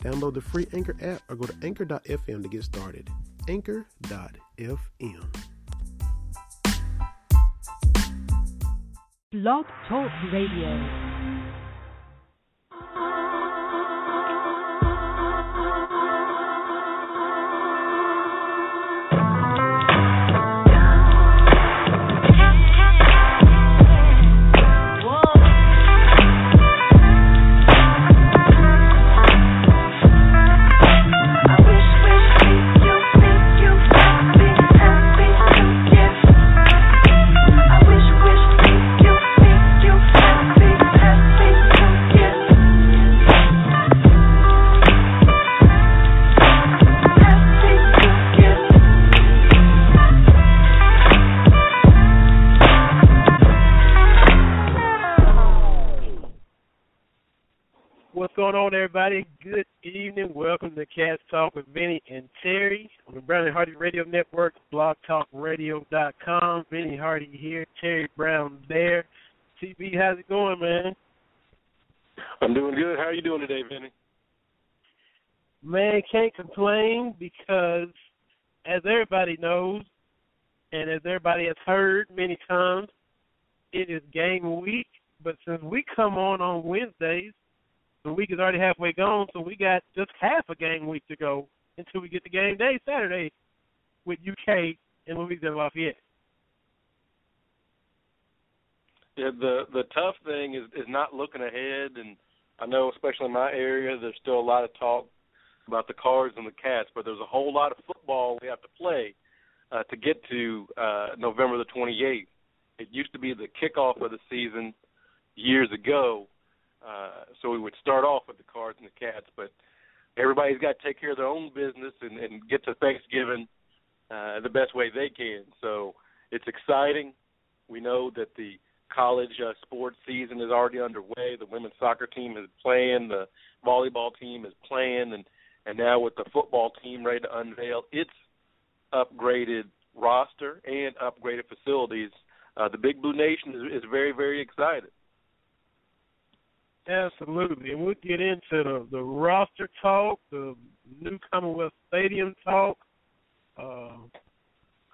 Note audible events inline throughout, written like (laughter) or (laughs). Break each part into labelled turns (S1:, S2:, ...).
S1: Download the free Anchor app or go to anchor.fm to get started. Anchor.fm.
S2: Blog Talk Radio.
S3: Everybody. Good evening. Welcome to Cats Talk with Vinny and Terry on the Brown and Hardy Radio Network, blogtalkradio.com. Vinny Hardy here, Terry Brown there. TB, how's it going, man?
S4: I'm doing good. How are you doing today, Vinny?
S3: Man, can't complain because, as everybody knows, and as everybody has heard many times, it is game week. But since we come on on Wednesdays, the week is already halfway gone, so we got just half a game week to go until we get the game day Saturday with UK and Louisiana Lafayette.
S4: Yeah, the the tough thing is is not looking ahead, and I know especially in my area, there's still a lot of talk about the Cards and the Cats, but there's a whole lot of football we have to play uh, to get to uh, November the 28th. It used to be the kickoff of the season years ago, uh, so we would start off with the cards and the cats, but everybody's got to take care of their own business and, and get to Thanksgiving uh, the best way they can. So it's exciting. We know that the college uh, sports season is already underway. The women's soccer team is playing, the volleyball team is playing, and and now with the football team ready to unveil its upgraded roster and upgraded facilities, uh, the Big Blue Nation is, is very very excited.
S3: Absolutely, and we'll get into the, the roster talk, the new Commonwealth Stadium talk, because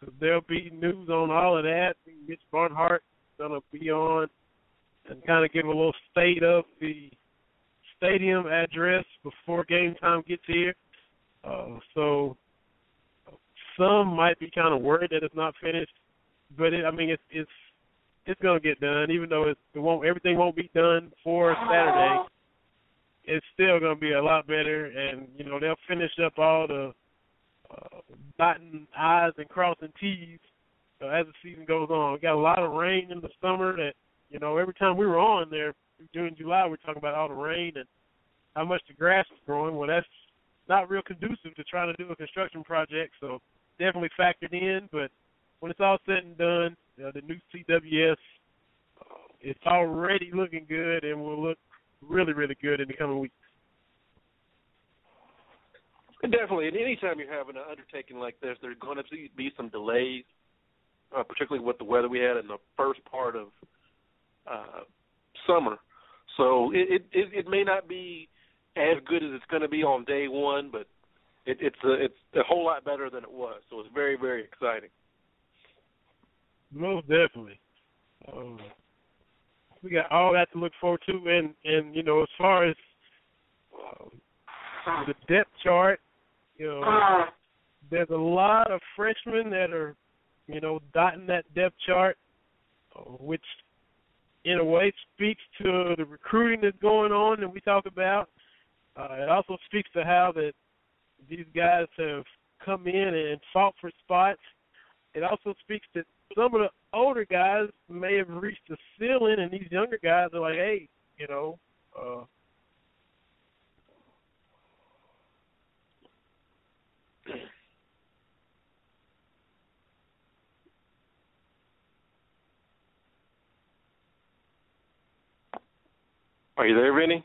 S3: uh, there'll be news on all of that. Mitch Barnhart gonna be on and kind of give a little state of the stadium address before game time gets here. Uh, so some might be kind of worried that it's not finished, but it, I mean it's it's it's gonna get done, even though it won't everything won't be done for Saturday. It's still gonna be a lot better, and you know they'll finish up all the uh, dotting I's and crossing T's uh, as the season goes on. We got a lot of rain in the summer that you know every time we were on there June July we are talking about all the rain and how much the grass was growing. Well, that's not real conducive to trying to do a construction project, so definitely factored in. But when it's all said and done, uh, the new CWS uh, it's already looking good and will look really, really good in the coming weeks.
S4: Definitely, and anytime you're having an undertaking like this, there's going to be some delays, uh, particularly with the weather we had in the first part of uh, summer. So it, it it may not be as good as it's going to be on day one, but it, it's a, it's a whole lot better than it was. So it's very very exciting.
S3: Most definitely. Um, we got all that to look forward to, and and you know as far as um, the depth chart, you know, there's a lot of freshmen that are, you know, dotting that depth chart, uh, which in a way speaks to the recruiting that's going on that we talk about. Uh, it also speaks to how that these guys have come in and fought for spots. It also speaks that some of the older guys may have reached the ceiling, and these younger guys are like, hey, you know, uh,
S4: Are you there, Vinny?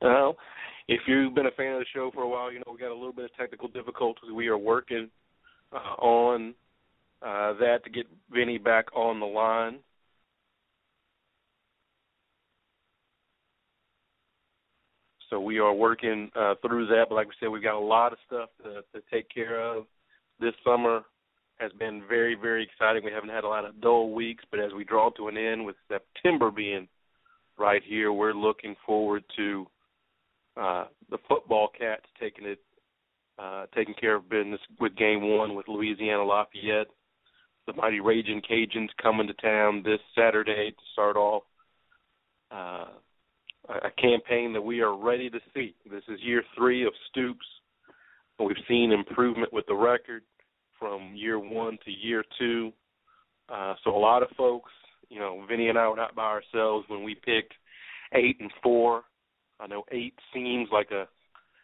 S4: Well, if you've been a fan of the show for a while, you know we got a little bit of technical difficulties. We are working uh, on uh, that to get Vinny back on the line. So we are working uh, through that. But like we said, we've got a lot of stuff to, to take care of. This summer has been very, very exciting. We haven't had a lot of dull weeks, but as we draw to an end with September being right here, we're looking forward to uh, the football cats taking it, uh, taking care of business with game one with Louisiana Lafayette. The mighty Raging Cajuns coming to town this Saturday to start off uh, a campaign that we are ready to see. This is year three of Stoops. We've seen improvement with the record from year one to year two. Uh, so a lot of folks, you know, Vinny and I were not by ourselves when we picked eight and four. I know eight seems like a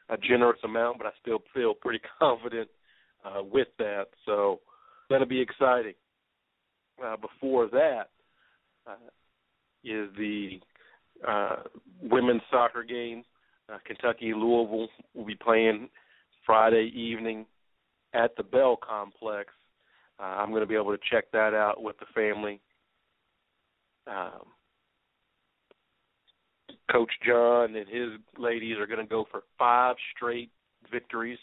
S4: a generous amount, but I still feel pretty (laughs) confident uh, with that. So that'll be exciting. Uh, before that uh, is the uh, women's soccer game. Uh, Kentucky Louisville will be playing Friday evening at the Bell Complex. Uh, I'm going to be able to check that out with the family. Um, Coach John and his ladies are going to go for five straight victories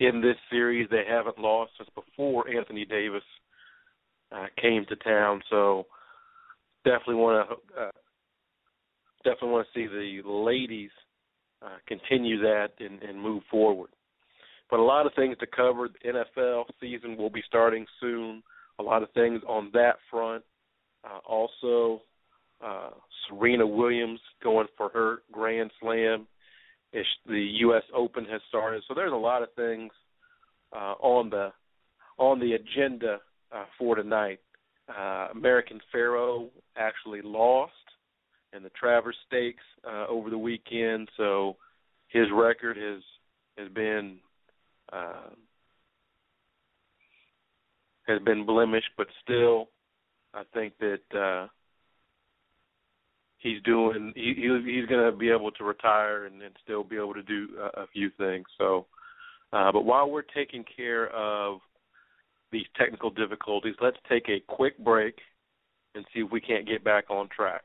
S4: in this series. They haven't lost since before Anthony Davis uh, came to town. So definitely want to uh, definitely want to see the ladies uh, continue that and, and move forward. But a lot of things to cover. The NFL season will be starting soon. A lot of things on that front. Uh, also, uh, Serena Williams going for her Grand Slam. It's, the U.S. Open has started, so there's a lot of things uh, on the on the agenda uh, for tonight. Uh, American Pharoah actually lost in the Travers Stakes uh, over the weekend, so his record has has been uh, has been blemished, but still, I think that uh, he's doing. He, he's going to be able to retire and, and still be able to do a, a few things. So, uh, but while we're taking care of these technical difficulties, let's take a quick break and see if we can't get back on track.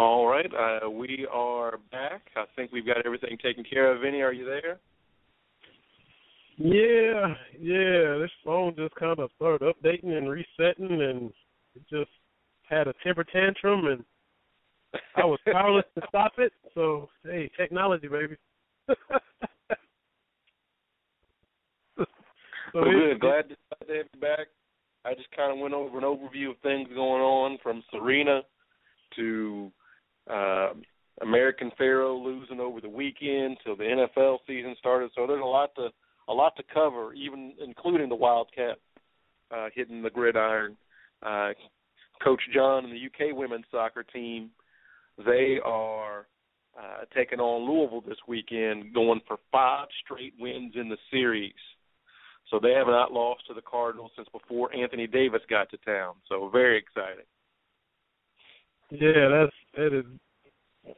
S4: All right, uh, we are back. I think we've got everything taken care of. Vinny, are you there?
S3: Yeah, yeah. This phone just kind of started updating and resetting, and it just had a temper tantrum, and I was powerless to stop it. So, hey, technology, baby. (laughs) so
S4: well, good. Glad to, glad to have you back. I just kind of went over an overview of things going on from Serena to uh, American Pharoah losing over the weekend till the NFL season started. So there's a lot to a lot to cover, even including the Wildcat uh, hitting the gridiron. Uh, Coach John and the UK women's soccer team, they are uh, taking on Louisville this weekend, going for five straight wins in the series. So they have not lost to the Cardinals since before Anthony Davis got to town. So very exciting.
S3: Yeah, that's that is.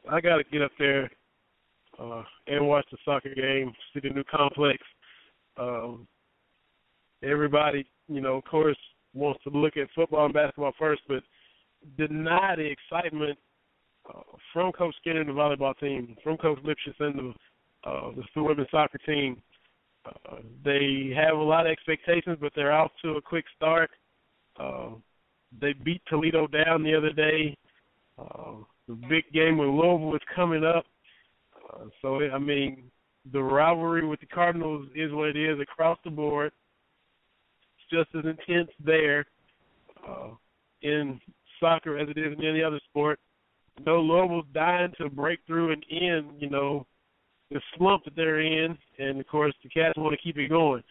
S3: I got to get up there uh, and watch the soccer game, see the new complex. Um, everybody, you know, of course, wants to look at football and basketball first, but deny the excitement uh, from Coach Skinner and the volleyball team, from Coach Lipsitz and the uh, the women's soccer team. Uh, they have a lot of expectations, but they're off to a quick start. Uh, they beat Toledo down the other day. Uh, the big game with Louisville is coming up. Uh, so, I mean, the rivalry with the Cardinals is what it is across the board. It's just as intense there uh, in soccer as it is in any other sport. No Louisville's dying to break through and end, you know, the slump that they're in, and of course the Cats want to keep it going.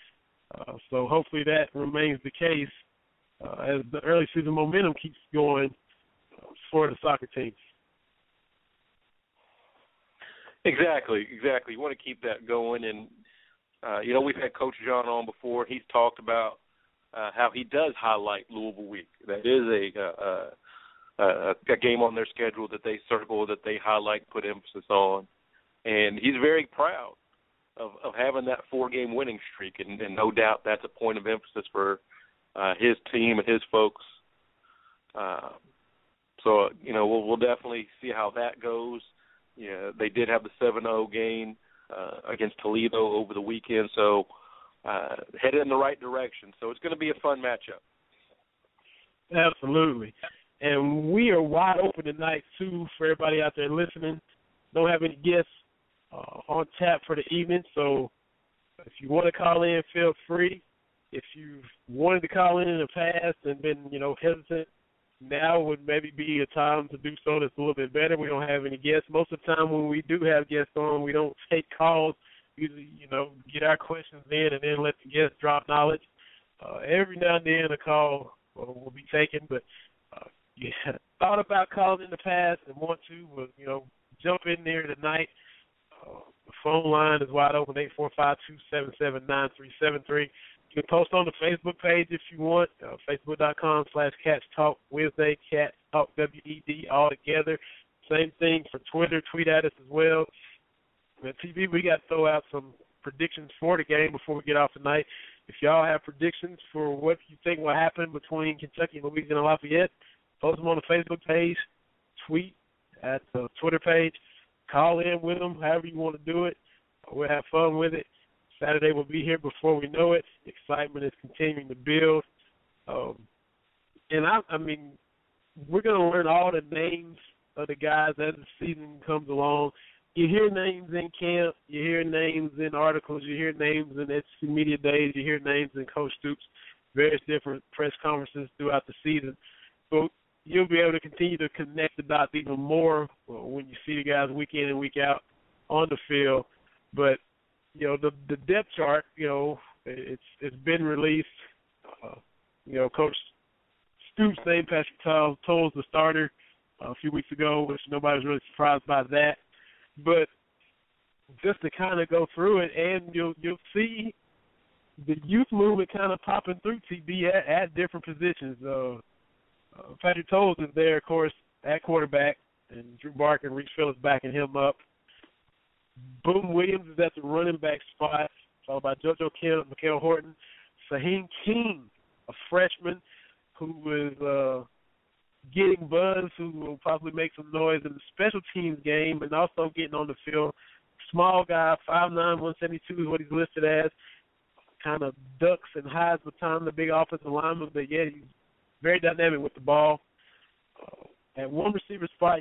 S3: Uh, so hopefully that remains the case uh, as the early season momentum keeps going for the soccer teams.
S4: Exactly, exactly. You want to keep that going, and uh, you know we've had Coach John on before. He's talked about uh, how he does highlight Louisville Week. That is a, uh, uh, a game on their schedule that they circle, that they highlight, put emphasis on, and he's very proud of, of having that four-game winning streak, and, and no doubt that's a point of emphasis for uh, his team and his folks. Uh, so you know we'll, we'll definitely see how that goes. Yeah, they did have the 7-0 game uh, against Toledo over the weekend, so uh, headed in the right direction. So it's going to be a fun matchup.
S3: Absolutely, and we are wide open tonight too for everybody out there listening. Don't have any guests uh, on tap for the evening, so if you want to call in, feel free. If you've wanted to call in in the past and been, you know, hesitant now would maybe be a time to do so that's a little bit better. We don't have any guests. Most of the time when we do have guests on, we don't take calls. Usually, you know, get our questions in and then let the guests drop knowledge. Uh, every now and then a call uh, will be taken, but uh, yeah, (laughs) thought about calling in the past and want to, but you know, jump in there tonight. Uh, the phone line is wide open eight four five two seven seven nine three seven three. You can post on the Facebook page if you want, uh, facebook.com slash Cats Talk Wednesday, Cats Talk W-E-D, all together. Same thing for Twitter. Tweet at us as well. And TB, we got to throw out some predictions for the game before we get off tonight. If y'all have predictions for what you think will happen between Kentucky and Louisiana Lafayette, post them on the Facebook page, tweet at the Twitter page, call in with them, however you want to do it. We'll have fun with it. Saturday will be here before we know it. Excitement is continuing to build. Um, and I, I mean, we're going to learn all the names of the guys as the season comes along. You hear names in camp, you hear names in articles, you hear names in SEC media days, you hear names in Coach Stoops, various different press conferences throughout the season. But you'll be able to continue to connect the dots even more when you see the guys week in and week out on the field. But you know the the depth chart. You know it's it's been released. Uh, you know, Coach Stoops named Patrick Towles, Towles the starter uh, a few weeks ago, which nobody was really surprised by that. But just to kind of go through it, and you'll you'll see the youth movement kind of popping through TB at, at different positions. Uh, uh, Patrick Towles is there, of course, at quarterback, and Drew Barker and Reese Phillips backing him up. Boom Williams is at the running back spot, followed by JoJo Kemp, Mikel Horton, Sihiem King, a freshman who is uh, getting buzz, who will probably make some noise in the special teams game, and also getting on the field. Small guy, five nine, one seventy two is what he's listed as. Kind of ducks and hides behind the big offensive lineman, but yeah, he's very dynamic with the ball. Uh, at one receiver spot.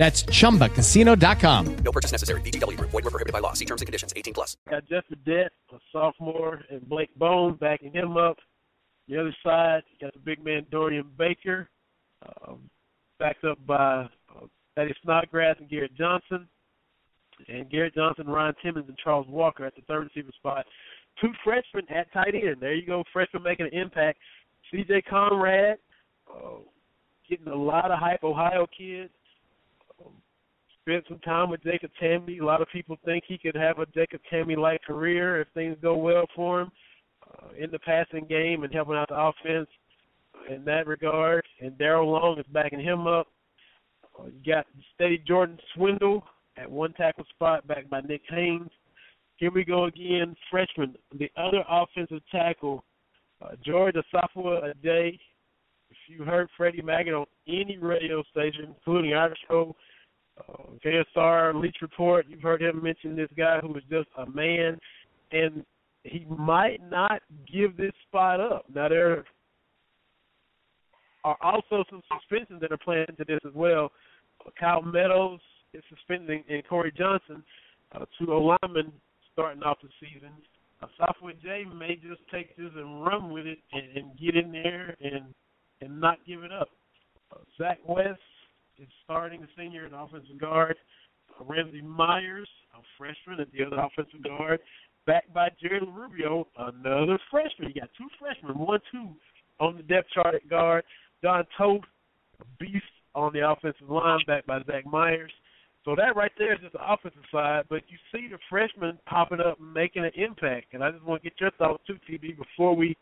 S5: That's chumbacasino.com.
S6: No purchase necessary. VGW Group. Void were prohibited by law. See terms and conditions. 18 plus.
S3: Got Jeff Badet, a sophomore, and Blake Bone backing him up. The other side, you got the big man Dorian Baker, um, backed up by uh, Thaddeus Snodgrass and Garrett Johnson. And Garrett Johnson, Ryan Timmons, and Charles Walker at the third receiver spot. Two freshmen at tight end. There you go, freshmen making an impact. C.J. Conrad, uh, getting a lot of hype. Ohio kids spent some time with Jacob Tamme. A lot of people think he could have a Jacob Tamme-like career if things go well for him uh, in the passing game and helping out the offense in that regard. And Daryl Long is backing him up. Uh, you got steady Jordan Swindle at one tackle spot, backed by Nick Haynes. Here we go again, freshman, the other offensive tackle, uh, George Asafo-Adjei. If you heard Freddie Maggard on any radio station, including our show, uh, KSR Leach Report. You've heard him mention this guy who is just a man, and he might not give this spot up. Now there are also some suspensions that are planned into this as well. Uh, Kyle Meadows is suspending, and Corey Johnson, uh, two O linemen starting off the season. Uh, Southwood J may just take this and run with it and, and get in there and and not give it up. Uh, Zach West is starting, a senior at offensive guard. Ramsey Myers, a freshman at the other offensive guard. Backed by Jerry Rubio, another freshman. You got two freshmen, one, two on the depth chart at guard. Don a beast on the offensive line, backed by Zach Myers. So that right there is just the offensive side, but you see the freshmen popping up and making an impact. And I just want to get your thoughts too, TB, before we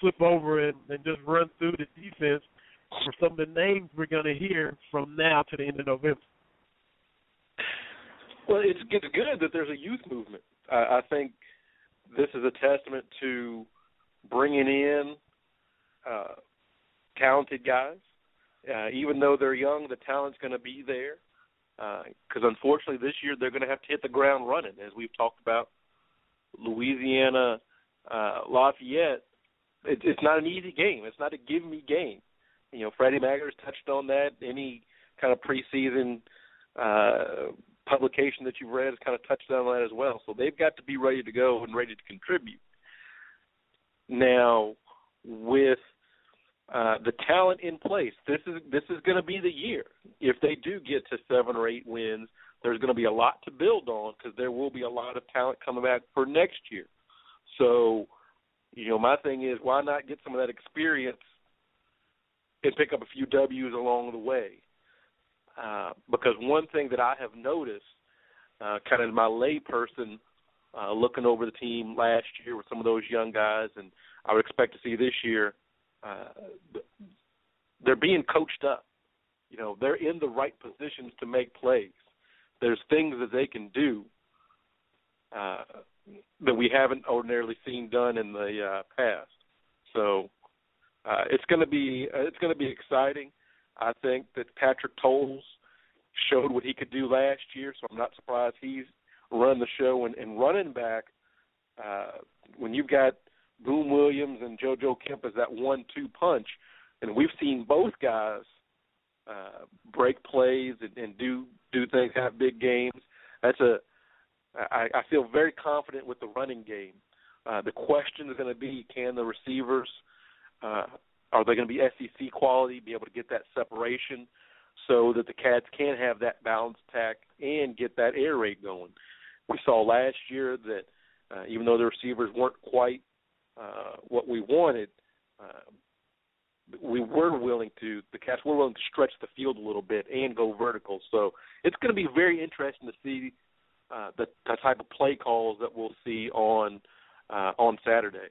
S3: flip over and, and just run through the defense for some of the names we're going to hear from now to the end of November.
S4: Well, it's it's good that there's a youth movement. I, I think this is a testament to bringing in uh, talented guys. Uh, even though they're young, the talent's going to be there. Because uh, unfortunately, this year they're going to have to hit the ground running, as we've talked about. Louisiana, uh, Lafayette. It, it's not an easy game. It's not a give me game. You know, Freddie Maggard's touched on that. Any kind of preseason uh, publication that you've read has kind of touched on that as well. So they've got to be ready to go and ready to contribute. Now, with uh, the talent in place, this is this is going to be the year. If they do get to seven or eight wins, there's going to be a lot to build on because there will be a lot of talent coming back for next year. So, you know, my thing is, why not get some of that experience and pick up a few W's along the way. Uh, because one thing that I have noticed, uh, kind of my layperson, uh, looking over the team last year with some of those young guys, and I would expect to see this year, uh, they're being coached up. You know, they're in the right positions to make plays. There's things that they can do uh, that we haven't ordinarily seen done in the uh, past. So uh, it's going to be uh, it's going to be exciting. I think that Patrick Towles showed what he could do last year, so I'm not surprised he's run the show and, and running back. Uh, when you've got Boom Williams and JoJo Kemp as that one-two punch, and we've seen both guys uh, break plays and, and do do things, have big games. that's a I, I feel very confident with the running game. Uh, the question is going to be: Can the receivers are they going to be SEC quality? Be able to get that separation so that the Cats can have that balance attack and get that air raid going. We saw last year that uh, even though the receivers weren't quite uh, what we wanted, uh, we were willing to the Cats were willing to stretch the field a little bit and go vertical. So it's going to be very interesting to see uh, the, the type of play calls that we'll see on uh, on Saturday.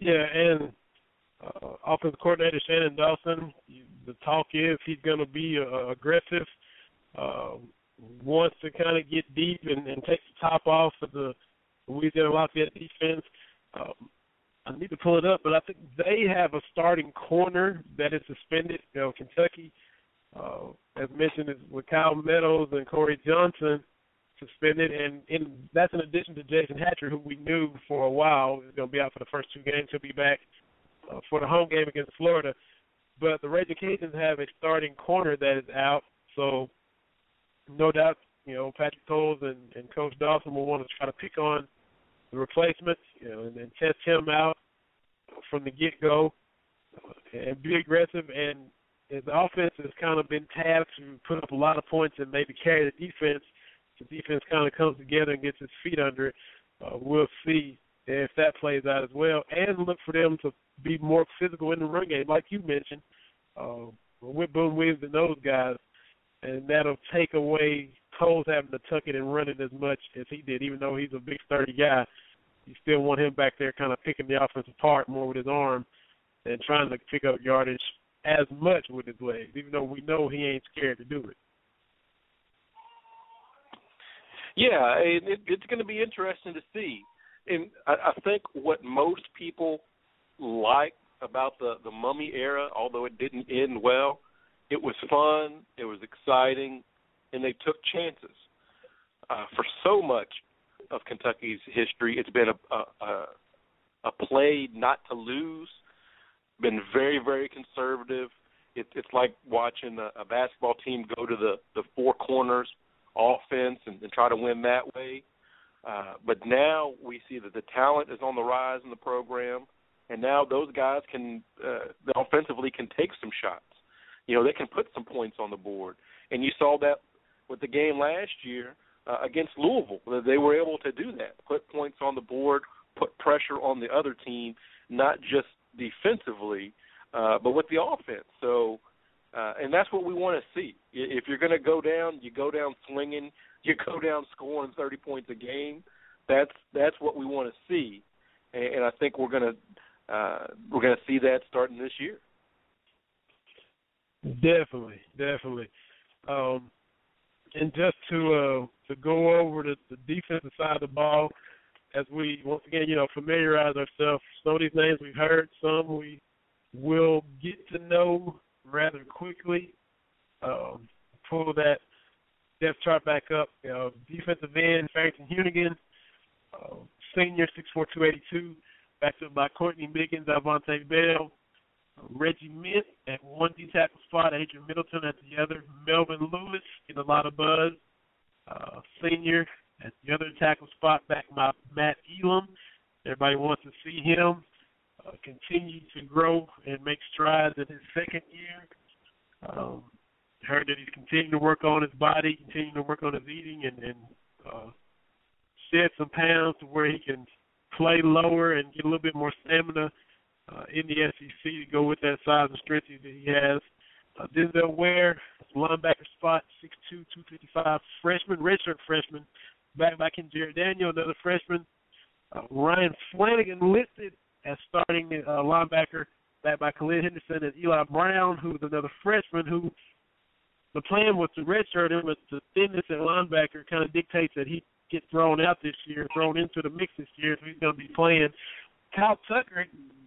S3: Yeah, and uh, offensive coordinator Shannon Dawson, the talk is he's going to be uh, aggressive, uh, wants to kind of get deep and, and take the top off of the Louisiana Lafayette defense. Um, I need to pull it up, but I think they have a starting corner that is suspended. You know, Kentucky, uh, as mentioned, is with Kyle Meadows and Corey Johnson suspended, and in, that's in addition to Jason Hatcher, who we knew for a while is going to be out for the first two games. He'll be back uh, for the home game against Florida. But the Raging Cajuns have a starting corner that is out, so no doubt, you know, Patrick Towles and, and Coach Dawson will want to try to pick on the replacement, you know, and, and test him out from the get go and be aggressive. And the offense has kind of been tasked to put up a lot of points and maybe carry the defense. The defense kind of comes together and gets its feet under it. Uh, we'll see if that plays out as well, and look for them to be more physical in the run game, like you mentioned, uh, with Boom Williams and those guys, and that'll take away Towles having to tuck it and run it as much as he did, even though he's a big sturdy guy. You still want him back there kind of picking the offense apart more with his arm and trying to pick up yardage as much with his legs, even though we know he ain't scared to do it.
S4: Yeah, it, it, it's going to be interesting to see. And I, I think what most people like about the the Mumme era, although it didn't end well, it was fun, it was exciting, and they took chances. Uh, for so much of Kentucky's history, it's been a a, a, play not to lose. Been very very conservative. It, it's like watching a, a basketball team go to the the four corners offense and, and try to win that way. Uh, but now we see that the talent is on the rise in the program, and now those guys can uh, offensively can take some shots. You know, they can put some points on the board, and you saw that with the game last year uh, against Louisville. That they were able to do that, put points on the board, put pressure on the other team, not just defensively, uh, but with the offense. So, uh, and that's what we want to see. If you're going to go down, you go down swinging (laughs) you go down scoring 30 points a game. That's that's what we want to see, and, and I think we're gonna uh, we're gonna see that starting this year.
S3: Definitely, definitely. Um, and just to uh, to go over the, the defensive side of the ball, as we once again, you know, familiarize ourselves. Some of these names we've heard, some we will get to know rather quickly. Um, pull that depth chart back up. You know, defensive end Farrington Huguenin, uh, senior six four two eighty two, backed up by Courtney Miggins, Alvonte Bell, Regie Meant at one D tackle spot, Adrian Middleton at the other, Melvin Lewis in a lot of buzz, uh, senior at the other tackle spot, back by Matt Elam. Everybody wants to see him uh, continue to grow and make strides in his second year. Um, heard that he's continuing to work on his body, continuing to work on his eating, and, and uh, shed some pounds to where he can play lower and get a little bit more stamina uh, in the SEC to go with that size and strength that he has. Uh, Denzel Ware, linebacker spot, 6'2", 255, freshman, redshirt freshman, back back Jared Daniel, another freshman. Uh, Ryan Flannigan listed as starting uh, linebacker, back by Khalid Henderson, and Eli Brown, who's another freshman who the plan was to redshirt him, but the thinness at linebacker kind of dictates that he gets thrown out this year, thrown into the mix this year, so he's going to be playing. Kyle Tucker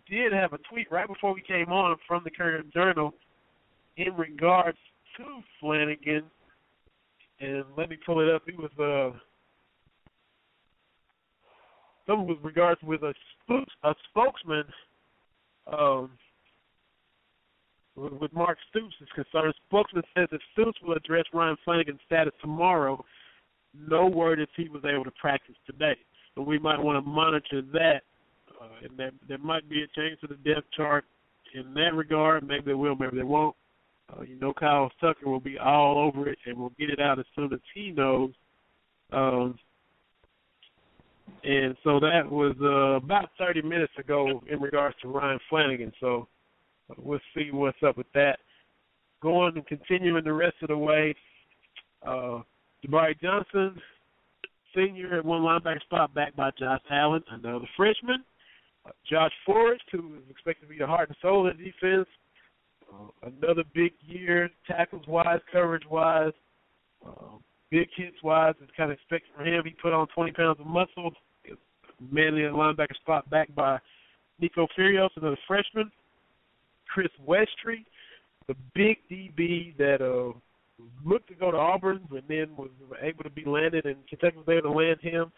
S3: did have a tweet right before we came on from the Courier Journal in regards to Flannigan, and let me pull it up. It was uh, some with regards with a a spokesman um, with, with Mark Stoops is concerned, spokesman says that Stoops will address Ryan Flannigan's status tomorrow. No word if he was able to practice today. So we might want to monitor that. Uh, and there, there might be a change to the depth chart in that regard. Maybe they will, maybe they won't. Uh, you know, Kyle Tucker will be all over it and will get it out as soon as he knows. Um, and so that was uh, about 30 minutes ago in regards to Ryan Flannigan. So uh, we'll see what's up with that. Going and continuing the rest of the way, uh, Jabari Johnson, senior at one linebacker spot, backed by Josh Allen, another freshman. Uh, Josh Forrest, who is expected to be the heart and soul of the defense, uh, another big year, tackles wise, coverage wise, uh, big hits wise. Is kind of expected from him. He put on 20 pounds of muscle. Mainly a linebacker spot backed by Nico Furios, another freshman. Chris Westry, the big DB that uh, looked to go to Auburn, but then was able to be landed, and Kentucky was able to land him.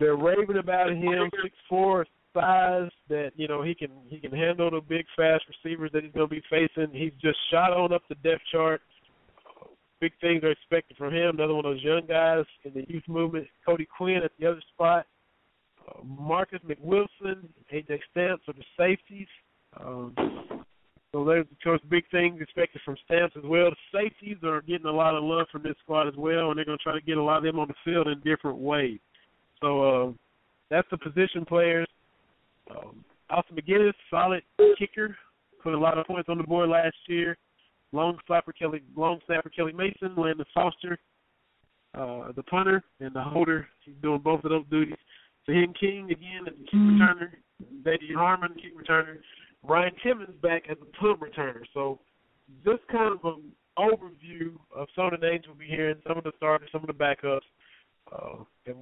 S3: They're raving about him, six four size that you know he can he can handle the big fast receivers that he's going to be facing. He's just shot on up the depth chart. Big things are expected from him. Another one of those young guys in the youth movement. Cody Quinn at the other spot. Uh, Marcus McWilson, AJ Stamps are the safeties. Um, so there's of course big things expected from Stamps as well. The safeties are getting a lot of love from this squad as well, and they're going to try to get a lot of them on the field in different ways. So uh, that's the position players. Um, Austin McGinnis, solid kicker, put a lot of points on the board last year. Long snapper Kelly, long snapper Kelly Mason, Landon Foster, uh, the punter and the holder. He's doing both of those duties. Sihiem King again as the kick returner. Betty Harmon, kick returner. Ryan Timmons back as a punt returner. So just kind of an overview of some of the names we'll be hearing, some of the starters, some of the backups, uh, and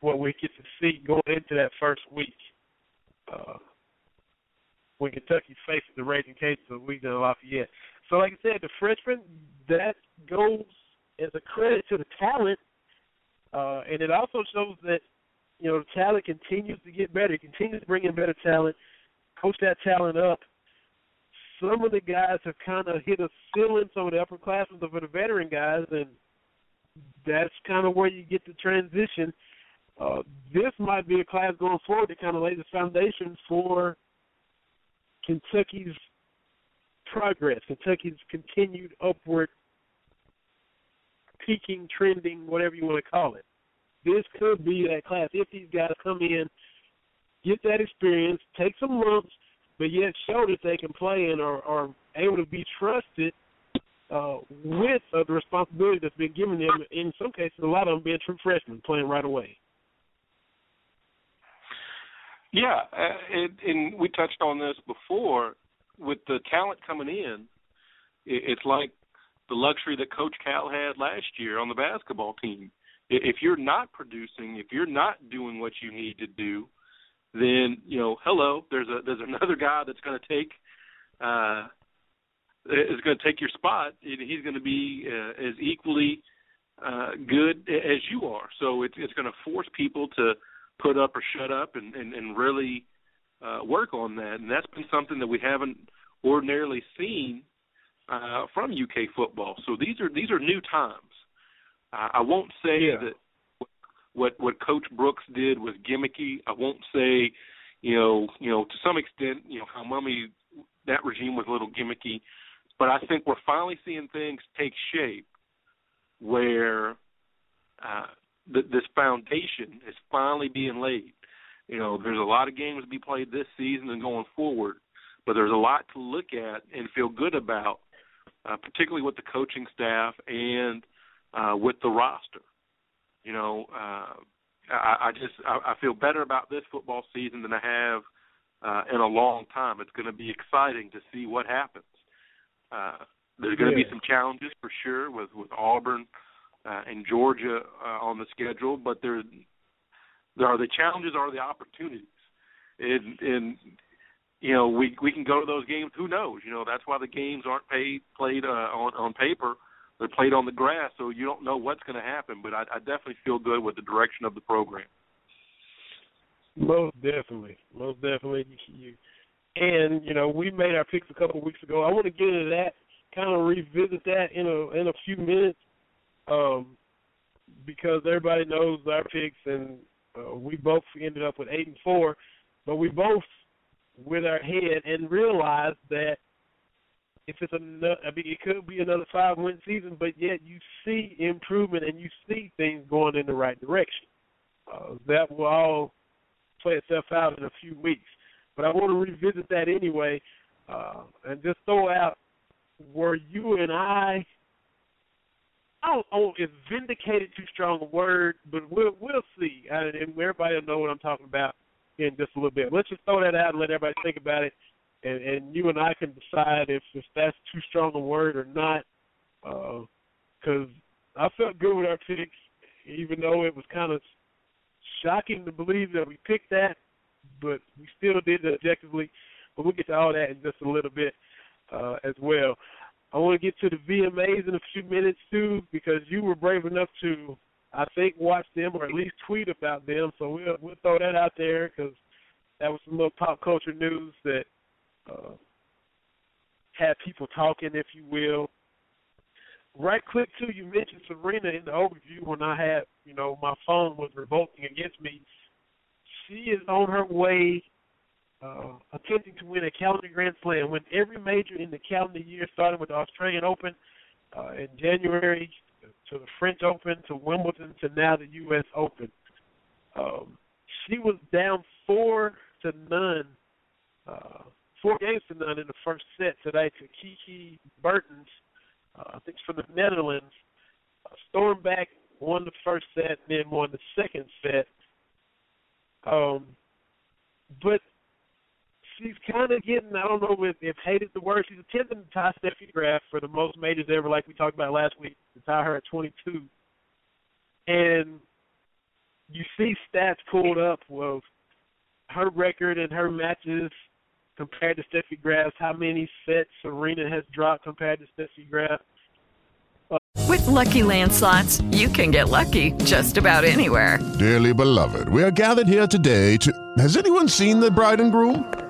S3: what we get to see going into that first week uh, when Kentucky's facing the Raging Cajuns of Louisiana Lafayette. So, like I said, the freshman that goes as a credit to the talent, uh, and it also shows that you know the talent continues to get better, continues to bring in better talent, coach that talent up. Some of the guys have kind of hit a ceiling, some of the upperclassmen, but for the veteran guys, and that's kind of where you get the transition uh, this might be a class going forward that kind of lays the foundation for Kentucky's progress, Kentucky's continued upward peaking, trending, whatever you want to call it. This could be that class if these guys come in, get that experience, take some lumps, but yet show that they can play and are, are able to be trusted uh, with uh, the responsibility that's been given them. In some cases, a lot of them being true freshmen playing right away.
S4: Yeah, uh, it, and we touched on this before. With the talent coming in, it, it's like the luxury that Coach Cal had last year on the basketball team. If you're not producing, if you're not doing what you need to do, then you know, hello, there's a there's another guy that's going to take uh, is going to take your spot. And he's going to be uh, as equally uh, good as you are. So it's it's going to force people to put up or shut up and and, and really uh, work on that. And that's been something that we haven't ordinarily seen uh, from UK football. So these are these are new times. Uh, I won't say yeah. that what what Coach Brooks did was gimmicky. I won't say, you know, you know, to some extent, you know, how Mumme that regime was a little gimmicky, but I think we're finally seeing things take shape where uh, th- this foundation is finally being laid. You know, there's a lot of games to be played this season and going forward, but there's a lot to look at and feel good about, uh, particularly with the coaching staff and uh, with the roster. You know, uh, I, I just I, I feel better about this football season than I have uh, in a long time. It's going to be exciting to see what happens. Uh, there's going to yeah. be some challenges for sure with with Auburn uh, and Georgia uh, on the schedule, but there are the challenges, are the opportunities, and and you know we we can go to those games. Who knows? You know that's why the games aren't paid played uh, on on paper. They're played on the grass, so you don't know what's going to happen. But I, I definitely feel good with the direction of the program.
S3: Most definitely, most definitely. You and you know we made our picks a couple of weeks ago. I want to get into that, kind of revisit that in a in a few minutes, um, because everybody knows our picks, and uh, we both ended up with eight and four, but we both with our head and realized that if it's another, I mean, it could be another five win season, but yet you see improvement and you see things going in the right direction. Uh, that will all play itself out in a few weeks. But I want to revisit that anyway, uh, and just throw out where you and I. I don't know vindicated too strong a word, but we'll we'll see, and, and everybody will know what I'm talking about in just a little bit. Let's just throw that out and let everybody think about it, and, and you and I can decide if if that's too strong a word or not. Because uh, I felt good with our picks, even though it was kind of shocking to believe that we picked that, but we still did it objectively. But we'll get to all that in just a little bit uh, as well. I want to get to the VMAs in a few minutes too, because you were brave enough to, I think, watch them or at least tweet about them. So we'll we'll throw that out there because that was some little pop culture news that uh, had people talking, if you will. Right click too. You mentioned Serena in the overview when I had, you know, my phone was revolting against me. She is on her way uh, attempting to win a calendar Grand Slam, win every major in the calendar year, starting with the Australian Open uh, in January, to the French Open, to Wimbledon, to now the U.S. Open. Um, she was down four to none, uh, four games to none in the first set today to Kiki Bertens, uh, I think from the Netherlands. Uh, stormed back, won the first set, then won the second set. Um, but she's kind of getting, I don't know if, if hated the word, she's attempting to tie Steffi Graf for the most majors ever, like we talked about last week, to tie her at 22. And you see stats pulled up of her record and her matches compared to Steffi Graf, how many sets Serena has dropped compared to Steffi Graf.
S7: With Lucky Land slots, you can get lucky just about anywhere.
S8: Dearly beloved, we are gathered here today to. Has anyone seen the bride and groom?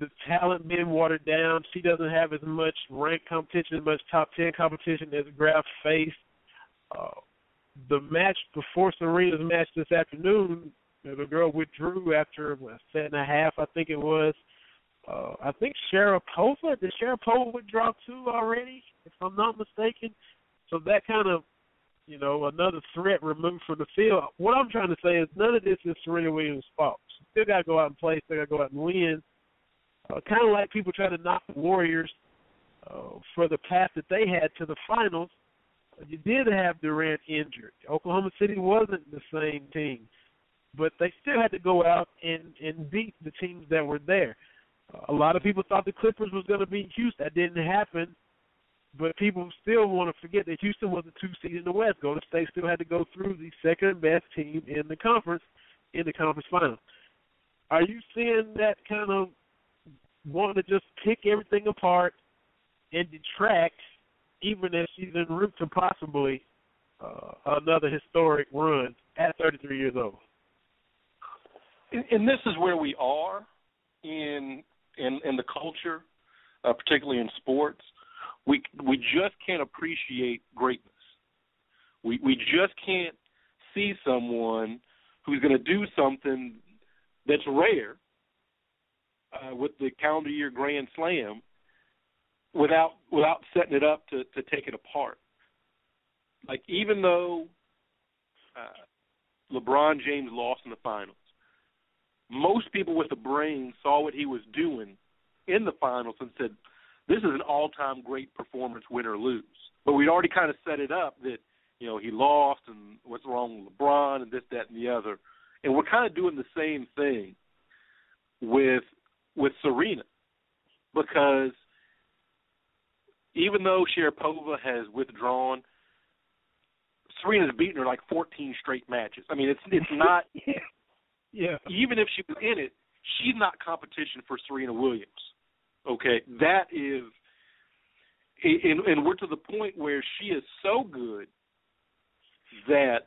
S3: the talent being watered down. She doesn't have as much rank competition, as much top 10 competition as Graf faced. Uh, the match before Serena's match this afternoon, the girl withdrew after a set and a half, I think it was. Uh, I think Sharapova, did Sharapova withdraw too already, if I'm not mistaken? So that kind of, you know, another threat removed from the field. What I'm trying to say is none of this is Serena Williams' fault. She still got to go out and play, still got to go out and win. Uh, kind of like people try to knock the Warriors uh, for the path that they had to the finals. You did have Durant injured. Oklahoma City wasn't the same team but they still had to go out and and beat the teams that were there. A lot of people thought the Clippers was going to beat Houston. That didn't happen. But people still want to forget that Houston was the two seed in the West. Golden State still had to go through the second best team in the conference in the conference final. Are you seeing that kind of wanting to just pick everything apart and detract, even if she's en route to possibly uh, another historic run at 33 years old?
S4: and, and this is where we are in in in the culture, uh, particularly in sports. We we just can't appreciate greatness. We we just can't see someone who's going to do something that's rare uh, with the calendar year Grand Slam without without setting it up to to take it apart. like even though uh, LeBron James lost in the finals, most people with a brain saw what he was doing in the finals and said, "This is an all-time great performance, win or lose." But we'd already kind of set it up that you know he lost and what's wrong with LeBron and this, that, and the other, and we're kind of doing the same thing with with Serena because even though Sharapova has withdrawn, Serena's beaten her like 14 straight matches. I mean, it's it's (laughs) not.
S3: yeah.
S4: Even if she was in it, she's not competition for Serena Williams. Okay, that is, and, and we're to the point where she is so good that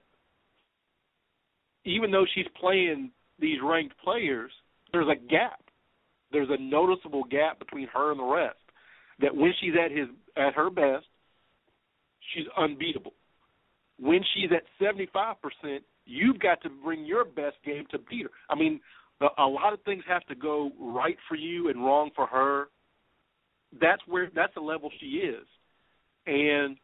S4: even though she's playing these ranked players, there's a gap. There's a noticeable gap between her and the rest. That when she's at his at her best, she's unbeatable. When she's at 75%, you've got to bring your best game to beat her. I mean, a lot of things have to go right for you and wrong for her. That's where that's the level she is, and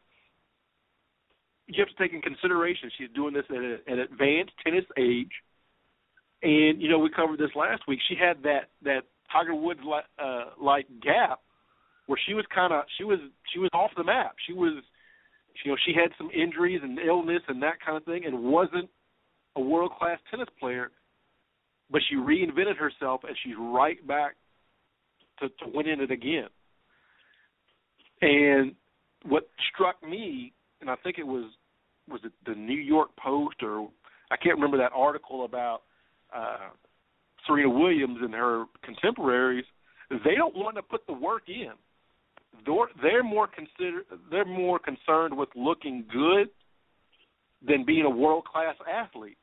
S4: you have to take in consideration she's doing this at a, an advanced tennis age. And you know, we covered this last week. She had that that Tiger Woods like uh, like gap where she was kind of she was she was off the map. She was you know she had some injuries and illness and that kind of thing, and wasn't a world class tennis player. But she reinvented herself, and she's right back to, to winning it again. And what struck me, and I think it was was it the New York Post or I can't remember that article about uh, Serena Williams and her contemporaries. They don't want to put the work in. They're, they're more consider they're more concerned with looking good than being a world class athlete.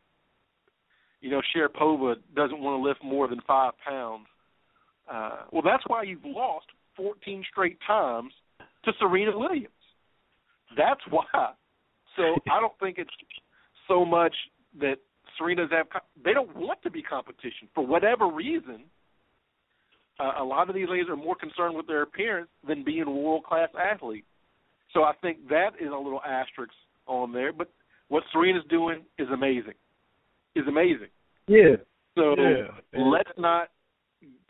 S4: You know, Sharapova doesn't want to lift more than five pounds. Uh, well, that's why you've lost 14 straight times to Serena Williams. That's why. So I don't think it's so much that Serena's have. They don't want to be competition for whatever reason. Uh, a lot of these ladies are more concerned with their appearance than being world class athlete. So I think that is a little asterisk on there. But what Serena's doing is amazing. Is amazing.
S3: Yeah.
S4: So
S3: yeah.
S4: let's not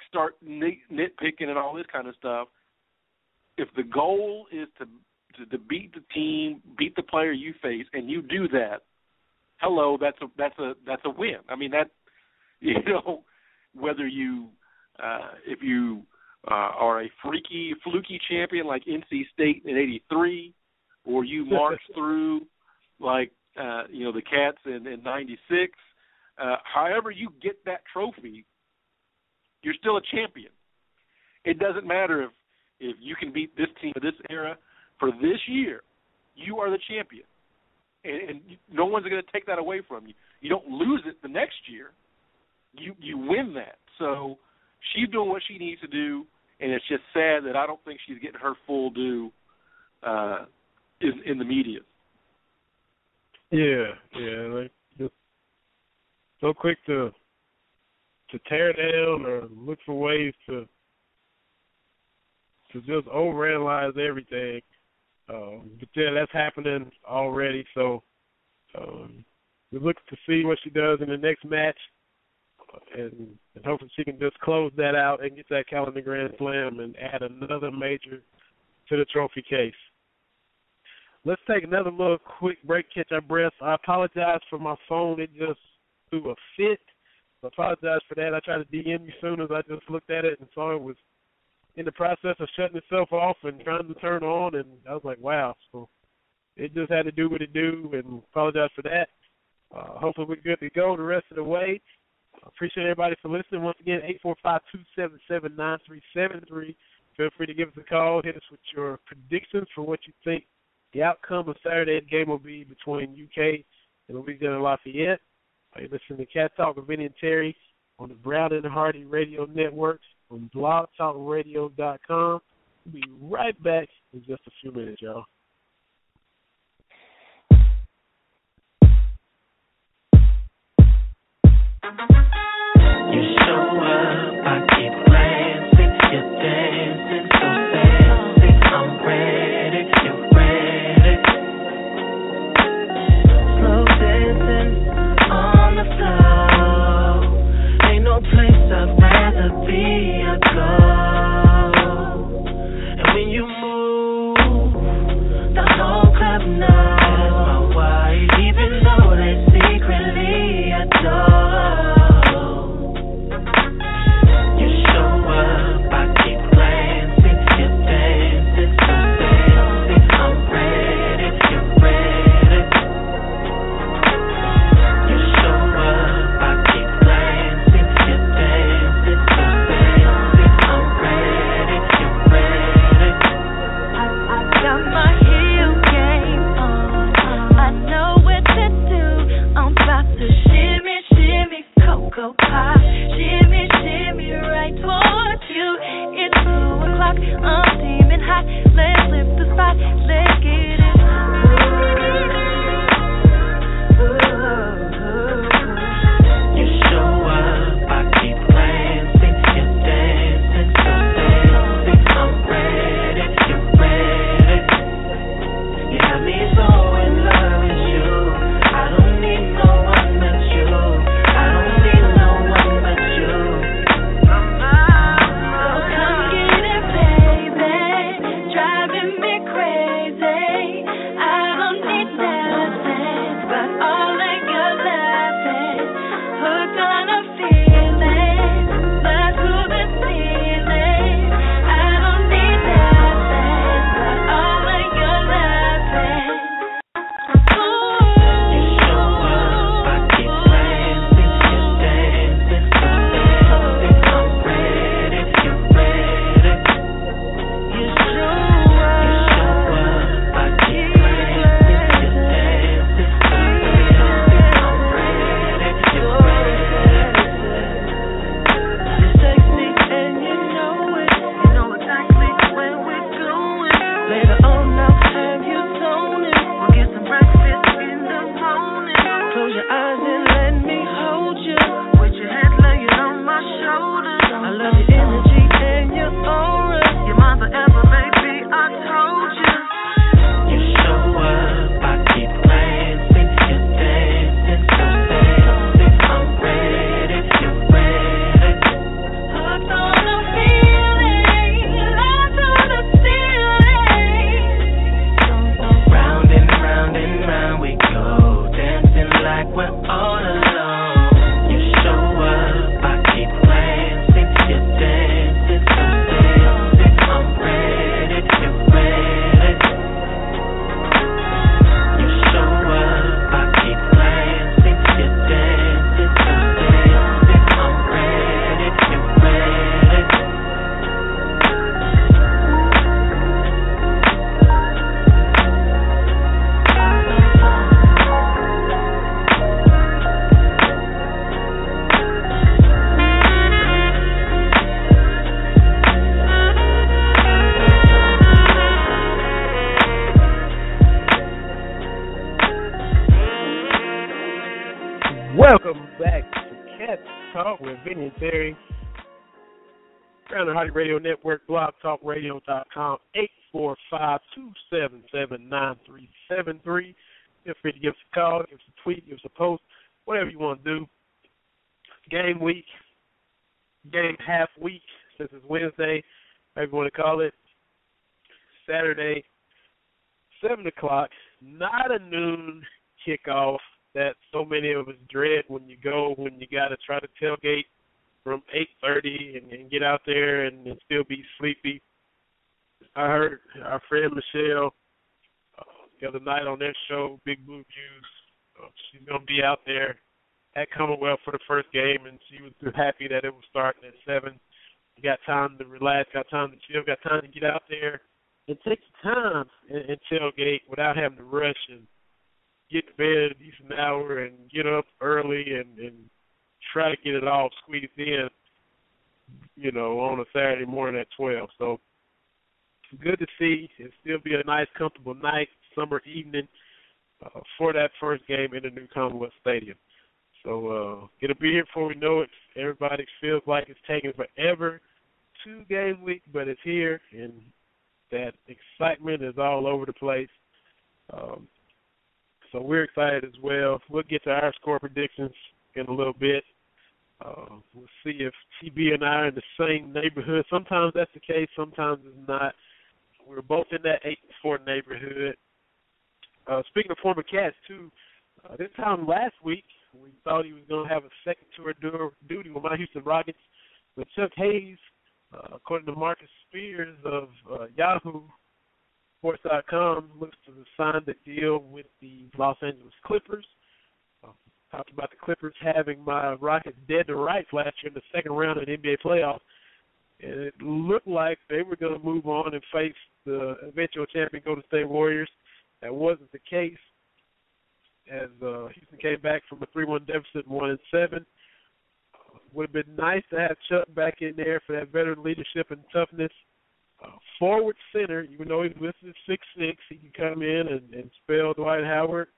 S4: start nit- nitpicking and all this kind of stuff. If the goal is to, to to beat the team, beat the player you face, and you do that, hello, that's a that's a that's a win. I mean that (laughs) you know whether you uh, if you uh, are a freaky fluky champion like NC State in '83, or you (laughs) march through like uh, you know the Cats in in '96. Uh, however you get that trophy, you're still a champion. It doesn't matter if if you can beat this team of this era for this year, you are the champion and, and no one's going to take that away from you. You don't lose it the next year. You you win that. So she's doing what she needs to do, and it's just sad that I don't think she's getting her full due uh, in in the media.
S3: Yeah, yeah, like just so quick to to tear down or look for ways to to just overanalyze everything. Um, but yeah, that's happening already. So um, we look to see what she does in the next match, and, and hopefully she can just close that out and get that calendar grand slam and add another major to the trophy case. Let's take another little quick break, catch our breath. I apologize for my phone; it just threw a fit. I apologize for that. I tried to DM you soon as I just looked at it and saw it was in the process of shutting itself off and trying to turn on, and I was like, wow. So it just had to do what it do, and apologize for that. Uh, hopefully we're good to go the rest of the way. Appreciate everybody for listening. Once again, eight four five two seven seven nine three seven three. Feel free to give us a call. Hit us with your predictions for what you think the outcome of Saturday's game will be between UK and Louisiana Lafayette. Uh, you listen to Cat Talk with Vinny and Terry on the Brown and Hardy Radio Networks from blogtalkradio.com. We'll be right back in just a few minutes, y'all.
S9: You show up, I keep you're dancing so. I'm ready, you ready. Slow dancing
S10: on the
S9: floor, ain't no place I've be. I
S10: go. And when you move, the
S3: whole Vinny and Hardy Radio Network, blogtalkradio.com, 845-277-9373. Feel free to give us a call, give us a tweet, give us a post, whatever you want to do. Game week, game half week, since it's Wednesday, whatever you want to call it. Saturday, 7 o'clock, not a noon kickoff that so many of us dread when you go when you got to try to tailgate from 8:30 and, and get out there and, and still be sleepy. I heard our friend Michelle uh, the other night on their show, Big Blue Juice. Uh, she's gonna be out there at Commonwealth for the first game, and she was happy that it was starting at seven. You got time to relax, got time to chill, got time to get out there and take your time and, and tailgate without having to rush and get to bed a decent hour and get up early and, and try to get it all squeezed in, you know, on a Saturday morning at 12. So good to see. It'll still be a nice, comfortable night, summer evening uh, for that first game in the new Commonwealth Stadium. So uh, it'll be here before we know it. Everybody feels like it's taking forever, two game week, but it's here, and that excitement is all over the place. Um, so we're excited as well. We'll get to our score predictions in a little bit. Uh, we'll see if TB and I are in the same neighborhood. Sometimes that's the case, sometimes it's not. We're both in that eight and four neighborhood. Uh, speaking of former cats too, uh, this time last week we thought he was going to have a second tour du- duty with my Houston Rockets, but Chuck Hayes, uh, according to Marcus Spears of uh, Yahoo Sports.com, looks to sign the deal with the Los Angeles Clippers. Uh, talked about the Clippers having my Rockets dead to rights last year in the second round of the NBA playoffs. And it looked like they were going to move on and face the eventual champion Golden State Warriors. That wasn't the case, as uh, Houston came back from a three-one deficit, one and seven. Would have been nice to have Chuck back in there for that veteran leadership and toughness. Uh, forward center, even though he's listed six six, he can come in and, and spell Dwight Howard,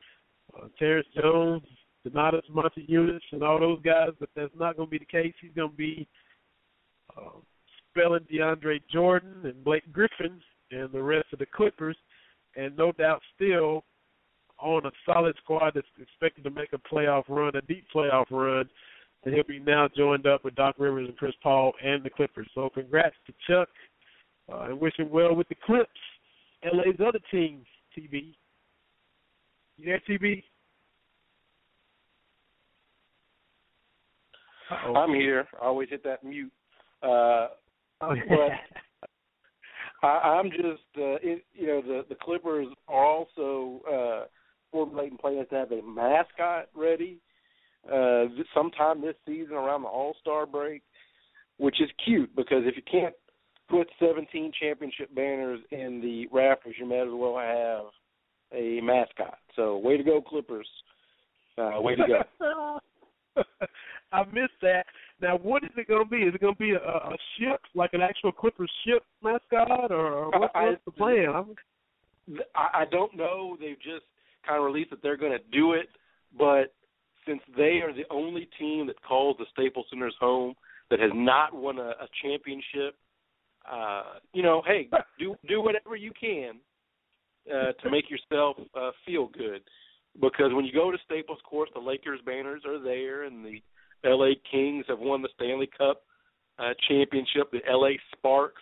S3: uh, Terrence Jones, Donatas Motiejunas, and all those guys. But that's not going to be the case. He's going to be uh, spelling DeAndre Jordan and Blake Griffin and the rest of the Clippers, and no doubt still on a solid squad that's expected to make a playoff run, a deep playoff run. And he'll be now joined up with Doc Rivers and Chris Paul and the Clippers. So congrats to Chuck, uh, and wish him well with the Clips. LA's other teams, TB. You there, TB? Uh-oh.
S4: I'm here. I always hit that mute. Uh,
S3: oh, yeah.
S4: but I, I'm just, uh, it, you know, the the Clippers are also uh, formulating plans to have a mascot ready uh, sometime this season around the All Star break, which is cute because if you can't put 17 championship banners in the rafters, you may as well have a mascot. So, way to go, Clippers! Uh, way to go. (laughs) (laughs)
S3: I missed that. Now, what is it going to be? Is it going to be a, a ship, like an actual Clippers ship mascot, or what, what's the plan? I'm...
S4: I, I don't know. They've just kind of released that they're going to do it, but since they are the only team that calls the Staples Center's home that has not won a, a championship, uh, you know, hey, do do whatever you can uh, to make yourself uh, feel good. Because when you go to Staples Course, the Lakers banners are there, and the LA Kings have won the Stanley Cup uh, championship. The LA Sparks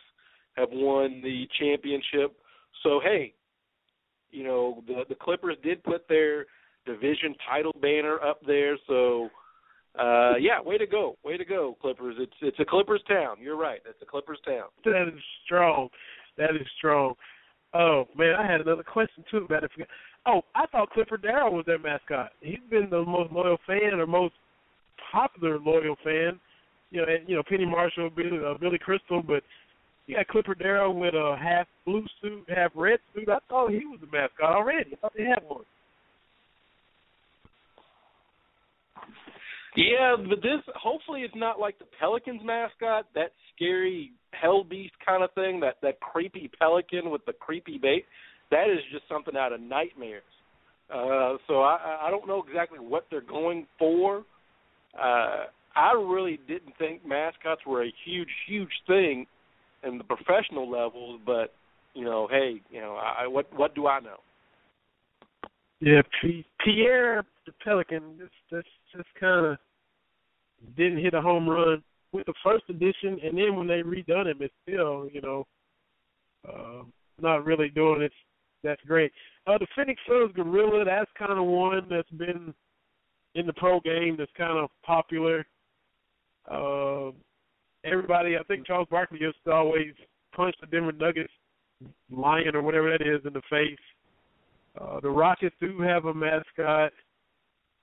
S4: have won the championship. So hey, you know the the Clippers did put their division title banner up there. So uh yeah, way to go, way to go, Clippers. It's it's a Clippers town. You're right. It's a Clippers town.
S3: That is strong. That is strong. Oh man, I had another question too about it. Oh, I thought Clipper Darrell was their mascot. He's been the most loyal fan or most popular loyal fan. You know, and, you know Penny Marshall, Billy, uh, Billy Crystal, but you got Clipper Darrell with a half blue suit, half red suit. I thought he was the mascot already. I thought they had one.
S4: Yeah, but this hopefully it's not like the Pelicans mascot, that scary hell beast kind of thing, that that creepy pelican with the creepy bait. That is just something out of nightmares. Uh, so I, I don't know exactly what they're going for. Uh, I really didn't think mascots were a huge, huge thing in the professional levels, but you know, hey, you know, I, what what do I know?
S3: Yeah, Pierre the Pelican just just just kind of didn't hit a home run with the first edition, and then when they redone him, it's still you know uh, not really doing it. That's great. Uh, the Phoenix Suns Gorilla, that's kind of one that's been in the pro game that's kind of popular. Uh, everybody, I think Charles Barkley used to always punch the Denver Nuggets lion or whatever that is in the face. Uh, the Rockets do have a mascot.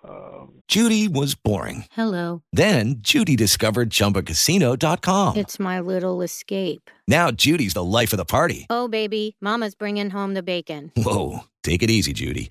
S3: Um,
S11: Judy was boring.
S12: Hello.
S11: Then Judy discovered ChumbaCasino.com.
S12: It's my little escape.
S11: Now Judy's the life of the party.
S12: Oh, baby, Mama's bringing home the bacon.
S11: Whoa, take it easy, Judy.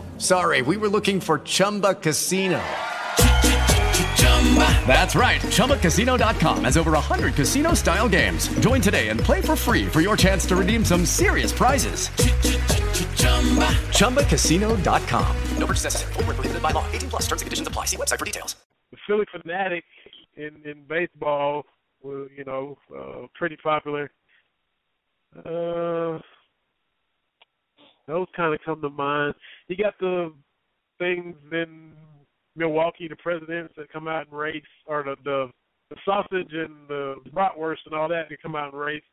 S13: oh, sorry. We were looking for Chumba Casino. That's right. ChumbaCasino.com has over 100 casino style games. Join today and play for free for your chance to redeem some serious prizes.
S6: ChumbaCasino.com. No purchase necessary. Void where prohibited by law. 18 plus terms and conditions apply. See website for details.
S3: the Phillie Phanatic in in baseball was you know uh, pretty popular. Uh, those kind of come to mind. You got the things in Milwaukee, the presidents that come out and race, or the the, the sausage and the bratwurst and all that that come out and race.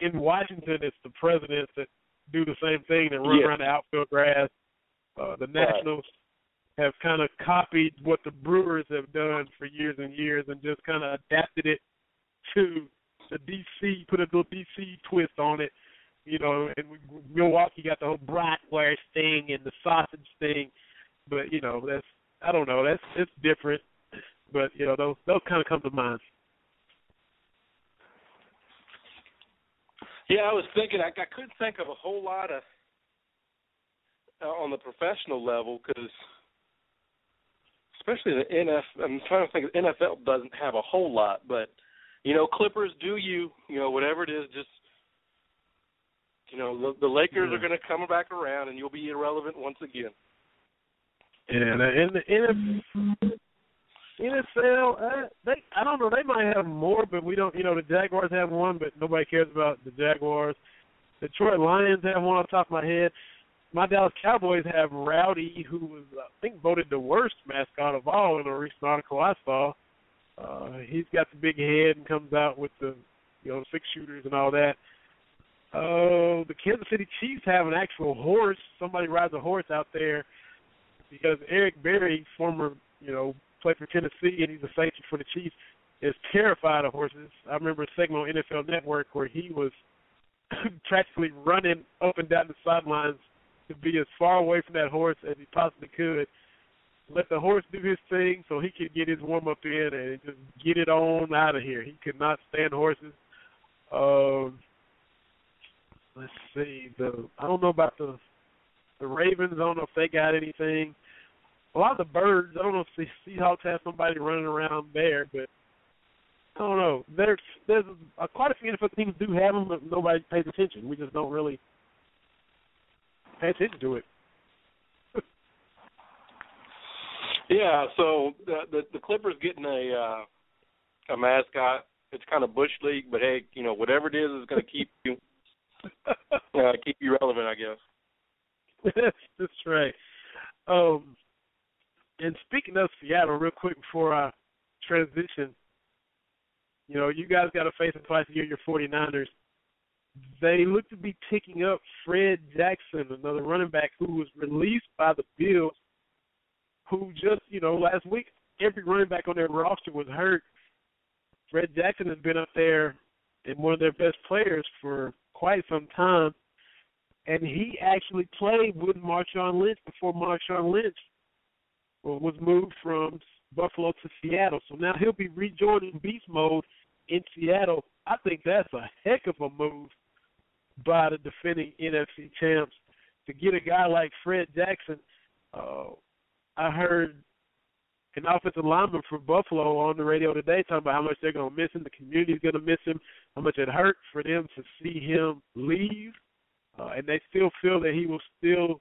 S3: In Washington, it's the presidents that do the same thing that run
S4: Yeah.
S3: around the outfield grass. Uh, the
S4: Right.
S3: Nationals have kind of copied what the Brewers have done for years and years and just kind of adapted it to the DC, put a little DC twist on it. You know, and Milwaukee got the whole bratwurst thing and the sausage thing, but you know that's I don't know that's it's different, but you know those those kind of come to mind.
S4: Yeah, I was thinking I, I couldn't think of a whole lot of uh, on the professional level because, especially the NF. I'm trying to think. The NFL doesn't have a whole lot, but you know, Clippers do you. You know, whatever it is, just you know, the, the Lakers
S3: Yeah.
S4: are going to come back around, and you'll be irrelevant once again.
S3: And uh, in the NF, NFL, uh, they I don't know. They might have more, but we don't. You know, the Jaguars have one, but nobody cares about the Jaguars. Detroit Lions have one off the top of my head. My Dallas Cowboys have Rowdy, who was I think voted the worst mascot of all in a recent article I saw. Uh, he's got the big head and comes out with the you know six shooters and all that. Uh, the Kansas City Chiefs have an actual horse. Somebody rides a horse out there because Eric Berry, former you know played for Tennessee and he's a safety for the Chiefs, is terrified of horses. I remember a segment on NFL Network where he was (coughs) practically running up and down the sidelines to be as far away from that horse as he possibly could. Let the horse do his thing so he could get his warm up in and just get it on out of here. He could not stand horses. Um, let's see. The I don't know about the the Ravens. I don't know if they got anything. A lot of the birds. I don't know if the Seahawks have somebody running around there, but I don't know. There's there's uh, quite a few NFL teams do have them, but nobody pays attention. We just don't really pay attention to it. (laughs)
S4: Yeah, so the the, the Clippers getting a uh, a mascot. It's kind of bush league, but hey, you know whatever it is is going to keep you (laughs) uh, keep you relevant, I guess. (laughs)
S3: That's right. Um, and speaking of Seattle, real quick before I transition, you know, you guys got to face them twice a year, your 49ers. They look to be picking up Fred Jackson, another running back who was released by the Bills, who just, you know, last week, every running back on their roster was hurt. Fred Jackson has been up there and one of their best players for quite some time and he actually played with Marshawn Lynch before Marshawn Lynch was moved from Buffalo to Seattle. So now he'll be rejoining beast mode in Seattle. I think that's a heck of a move by the defending NFC champs to get a guy like Fred Jackson. Uh, I heard an offensive lineman for Buffalo on the radio today talking about how much they're going to miss him. The community's going to miss him. How much it hurt for them to see him leave uh, and they still feel that he will still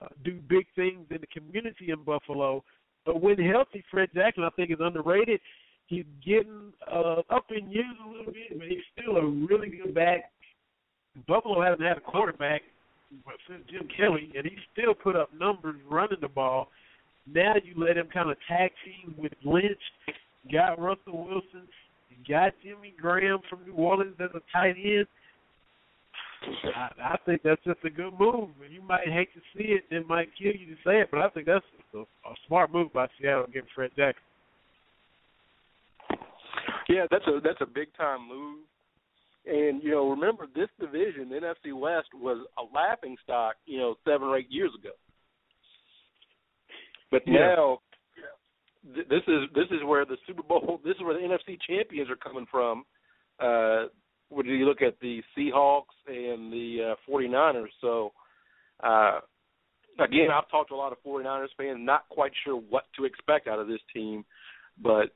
S3: uh, do big things in the community in Buffalo. But when healthy, Fred Jackson, I think, is underrated. He's getting uh, up in years a little bit, but he's still a really good back. Buffalo hasn't had a quarterback since Jim Kelly, and he still put up numbers running the ball. Now you let him kind of tag team with Lynch, got Russell Wilson, got Jimmy Graham from New Orleans as a tight end. I, I think that's just a good move. You might hate to see it, it might kill you to say it, but I think that's a, a smart move by Seattle getting Fred Jackson.
S4: Yeah, that's a that's a big time move. And you know, remember this division, NFC West, was a laughing stock. You know, seven or eight years ago. But
S3: Yeah.
S4: now, th- this is this is where the Super Bowl, (laughs) this is where the NFC champions are coming from. Uh, when you look at the Seahawks and the uh, 49ers, so uh, again, I've talked to a lot of 49ers fans, not quite sure what to expect out of this team. But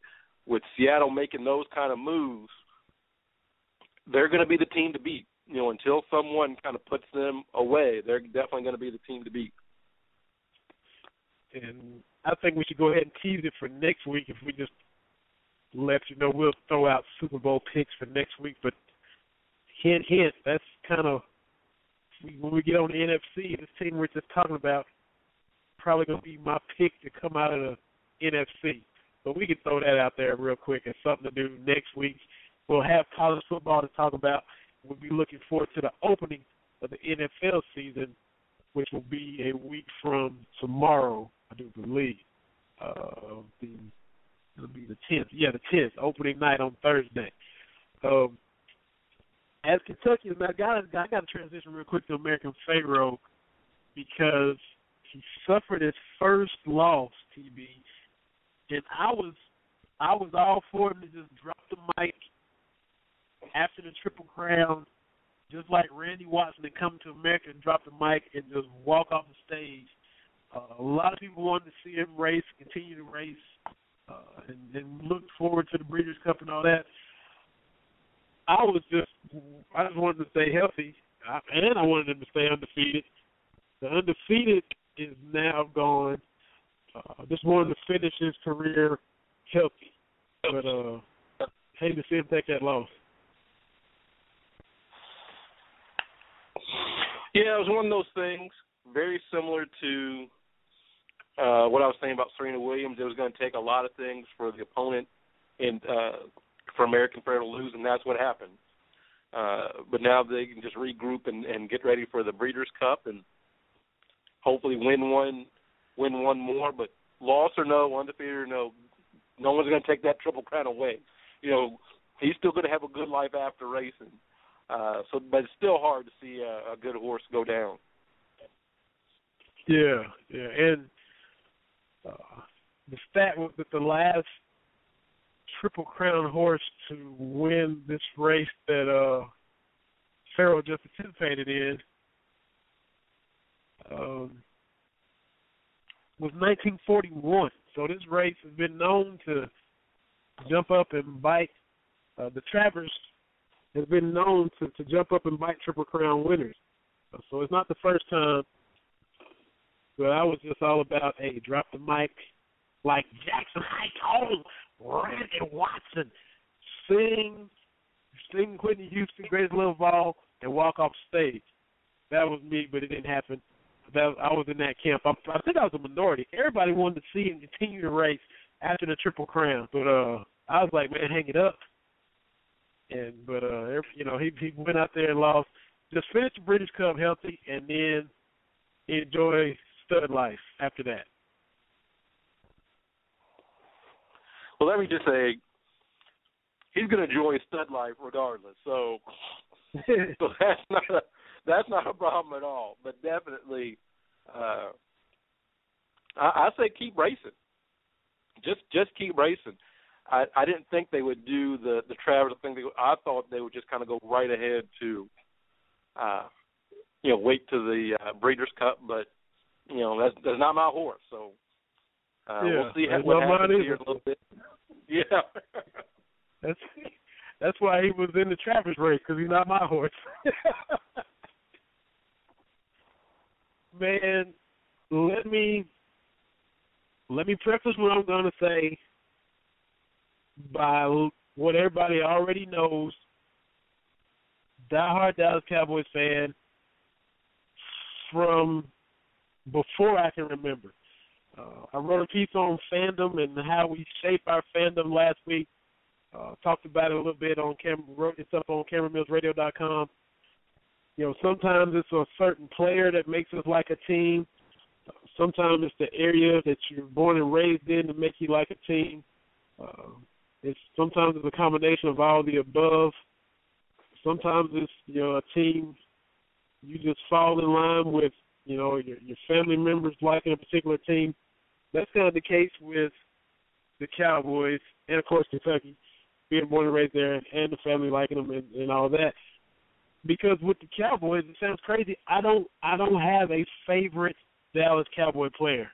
S4: with Seattle making those kind of moves, they're going to be the team to beat. You know, until someone kind of puts them away, they're definitely going to be the team to beat.
S3: And I think we should go ahead and tease it for next week if we just let you know we'll throw out Super Bowl picks for next week. But hint, hint, that's kind of when we get on the NFC, this team we're just talking about probably going to be my pick to come out of the NFC. But we can throw that out there real quick as something to do next week. We'll have college football to talk about. We'll be looking forward to the opening of the NFL season, which will be a week from tomorrow, I do believe. Uh, the it'll be the tenth. Yeah, the tenth, opening night on Thursday. Um, as Kentucky, I got I got to transition real quick to American Pharoah because he suffered his first loss, TB, and I was I was all for him to just drop the mic after the Triple Crown, just like Randy Watson, and come to America and drop the mic and just walk off the stage. Uh, a lot of people wanted to see him race, continue to race, uh, and, and look forward to the Breeders' Cup and all that. I was just, I just wanted to stay healthy, I, and I wanted him to stay undefeated. The undefeated is now gone. Uh, just wanted to finish his career healthy, but uh, hate to see him take that loss.
S4: Yeah, it was one of those things very similar to uh, what I was saying about Serena Williams. It was going to take a lot of things for the opponent and uh, for American Pharoah to lose, and that's what happened. Uh, but now they can just regroup and, and get ready for the Breeders' Cup and hopefully win one, win one more. But loss or no, undefeated or no, no one's going to take that triple crown away. You know, he's still going to have a good life after racing. Uh, so, but it's still hard to see a, a good horse go down.
S3: Yeah, yeah, and uh, the stat was that the last Triple Crown horse to win this race that uh Pharoah just participated in um, was 1941. So this race has been known to jump up and bite. Uh, the Travers has been known to, to jump up and bite Triple Crown winners. So it's not the first time. But I was just all about, hey, drop the mic like Jackson High Randy Watson, sing, sing Whitney Houston, Greatest Love of All, and walk off stage. That was me, but it didn't happen. That I was in that camp. I, I think I was a minority. Everybody wanted to see him continue to race after the Triple Crown, but uh, I was like, man, hang it up. And but uh, you know, he he went out there and lost. Just finished the Breeders' Cup healthy, and then enjoy stud life after that.
S4: Well, let me just say, he's going to enjoy stud life regardless. So, (laughs) so that's not a that's not a problem at all. But definitely, uh, I, I say keep racing. Just just keep racing. I I didn't think they would do the the Travers thing. They, I thought they would just kind of go right ahead to, uh, you know, wait to the uh, Breeders' Cup. But you know, that's that's not my horse. So uh,
S3: yeah,
S4: we'll see how, what happens here a little bit. (laughs) Yeah.
S3: That's that's why he was in the Travers race because he's not my horse. (laughs) Man, let me let me preface what I'm going to say by what everybody already knows. Diehard Dallas Cowboys fan from before I can remember. Uh, I wrote a piece on fandom and how we shape our fandom last week. Uh, talked about it a little bit on camera. Wrote this up on CameraMillsRadio.com. You know, sometimes it's a certain player that makes us like a team. Sometimes it's the area that you're born and raised in to make you like a team. Uh, it's sometimes it's a combination of all the above. Sometimes it's you know a team you just fall in line with you know your your family members liking a particular team. That's kind of the case with the Cowboys and of course Kentucky, being born and raised there, and the family liking them and, and all that. Because with the Cowboys, it sounds crazy. I don't I don't have a favorite Dallas Cowboy player.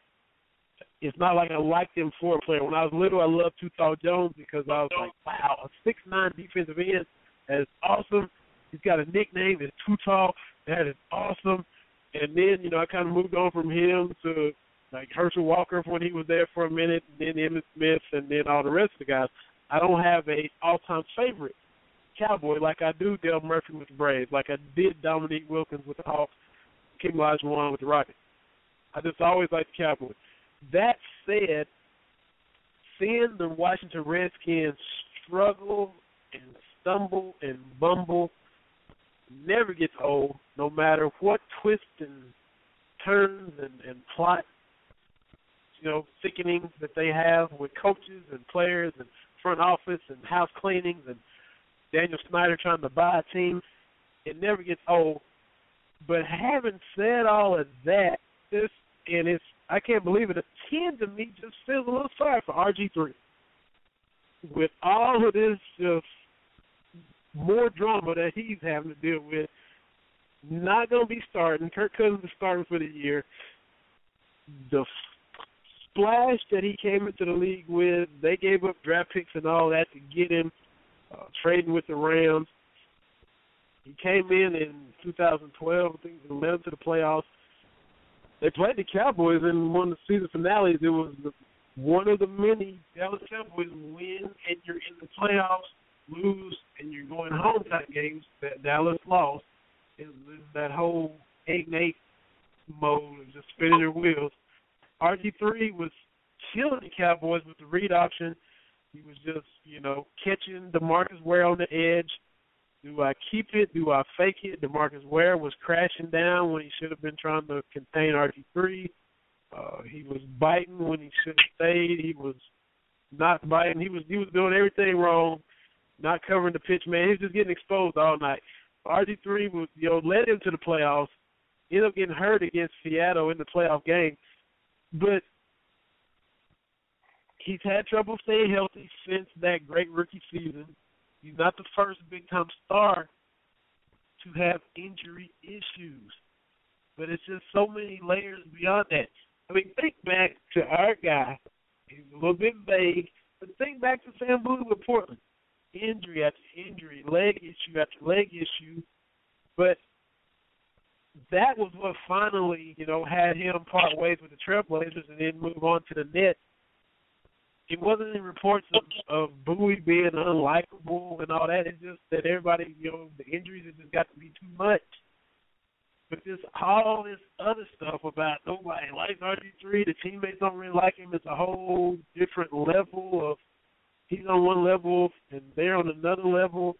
S3: it's not like I liked him for a player. When I was little, I loved Too Tall Jones because I was like, wow, a six nine defensive end that is awesome. He's got a nickname, it's Tuthal. That is awesome. And then, you know, I kind of moved on from him to like Herschel Walker when he was there for a minute, and then Emmitt Smith, and then all the rest of the guys. I don't have a all-time favorite Cowboy like I do Dale Murphy with the Braves, like I did Dominique Wilkins with the Hawks, Hakeem Olajuwon with the Rockets. I just always liked the Cowboys. That said, seeing the Washington Redskins struggle and stumble and bumble never gets old, no matter what twists and turns and, and plot, you know, thickenings that they have with coaches and players and front office and house cleanings and Daniel Snyder trying to buy a team. It never gets old. But having said all of that, this and it's I can't believe it. A ten to me just feels a little sorry for RG three. With all of this just more drama that he's having to deal with, not going to be starting. Kirk Cousins is starting for the year. The splash that he came into the league with, they gave up draft picks and all that to get him, uh, trading with the Rams. He came in in 2012, I think, and led to the playoffs. They played the Cowboys in one of the season finales. It was the, one of the many Dallas Cowboys win and you're in the playoffs, lose and you're going home type games that Dallas lost. That whole eight and eight mode of just spinning their wheels. RG three was killing the Cowboys with the read option. He was just, you know, catching Demarcus Ware on the edge. Do I keep it? Do I fake it? Demarcus Ware was crashing down when he should have been trying to contain RG three. Uh, he was biting when he should have stayed. He was not biting. He was he was doing everything wrong, not covering the pitch. Man, he was just getting exposed all night. RG three was you know led him to the playoffs. Ended up getting hurt against Seattle in the playoff game, but he's had trouble staying healthy since that great rookie season. He's not the first big time star to have injury issues. But it's just so many layers beyond that. I mean, think back to our guy. He's a little bit vague, but think back to Sam Bowie with Portland. Injury after injury, leg issue after leg issue. But that was what finally, you know, had him part ways with the Trailblazers and then move on to the Nets it wasn't any reports of, of Bowie being unlikable and all that. It's just that everybody, you know, the injuries have just got to be too much. But just all this other stuff about nobody likes RG3, the teammates don't really like him. It's a whole different level of he's on one level and they're on another level,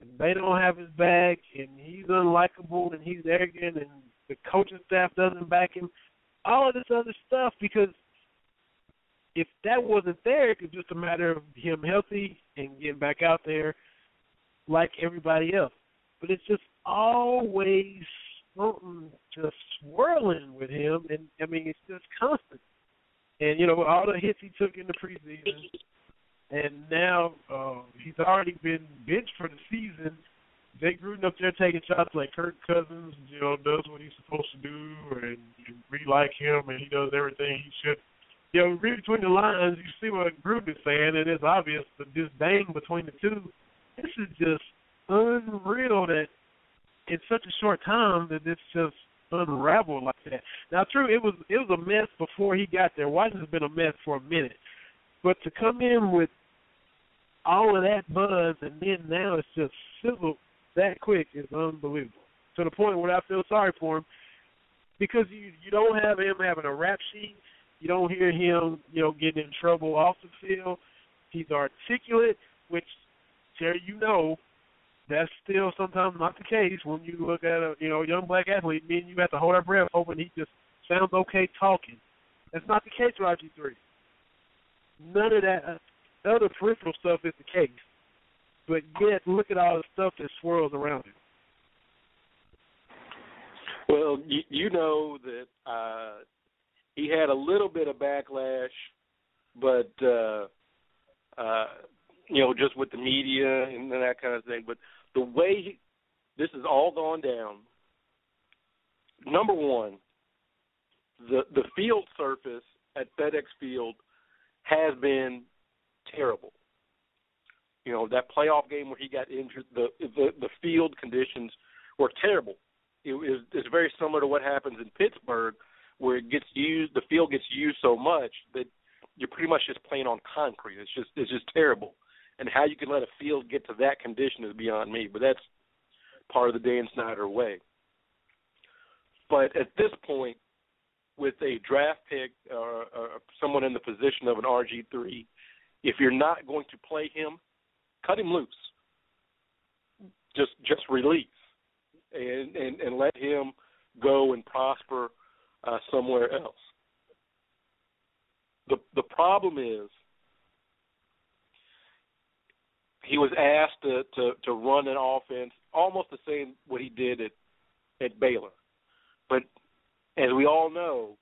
S3: and they don't have his back, and he's unlikable and he's arrogant, and the coaching staff doesn't back him. All of this other stuff because if that wasn't there, it's just a matter of him healthy and getting back out there like everybody else. But it's just always something just swirling with him, and I mean it's just constant. And you know all the hits he took in the preseason, and now uh, he's already been benched for the season. Jay Gruden up there taking shots like Kirk Cousins, you know, does what he's supposed to do, and you really like him, and he does everything he should you know, read between the lines, you see what Gruden is saying, and it's obvious the disdain between the two. This is just unreal that in such a short time that it's just unraveled like that. Now, true, it was it was a mess before he got there. Washington's been a mess for a minute, but to come in with all of that buzz and then now it's just sizzled that quick is unbelievable. To the point where I feel sorry for him because you you don't have him having a rap sheet you don't hear him, you know, getting in trouble off the field. He's articulate, which Terry, you know, that's still sometimes not the case when you look at a you know young black athlete. Me and you have to hold our breath, hoping he just sounds okay talking. That's not the case for RG three. None of that uh, other peripheral stuff is the case. But yet, look at all the stuff that swirls around him.
S4: Well, you, you know that uh, he had a little bit of backlash, but uh, uh, you know, just with the media and that kind of thing. But the way he, this has all gone down, number one, the the field surface at FedEx Field has been terrible. You know that playoff game where he got injured, the the, the field conditions were terrible. It was it's very similar to what happens in Pittsburgh, where it gets used, the field gets used so much that you're pretty much just playing on concrete. It's just it's just terrible. And how you can let a field get to that condition is beyond me. But that's part of the Dan Snyder way. But at this point, with a draft pick or, or someone in the position of an RG three, if you're not going to play him, cut him loose. Just just release and and, and let him go and prosper uh, somewhere else. The the problem is he was asked to, to to run an offense almost the same what he did at at Baylor. But as we all know,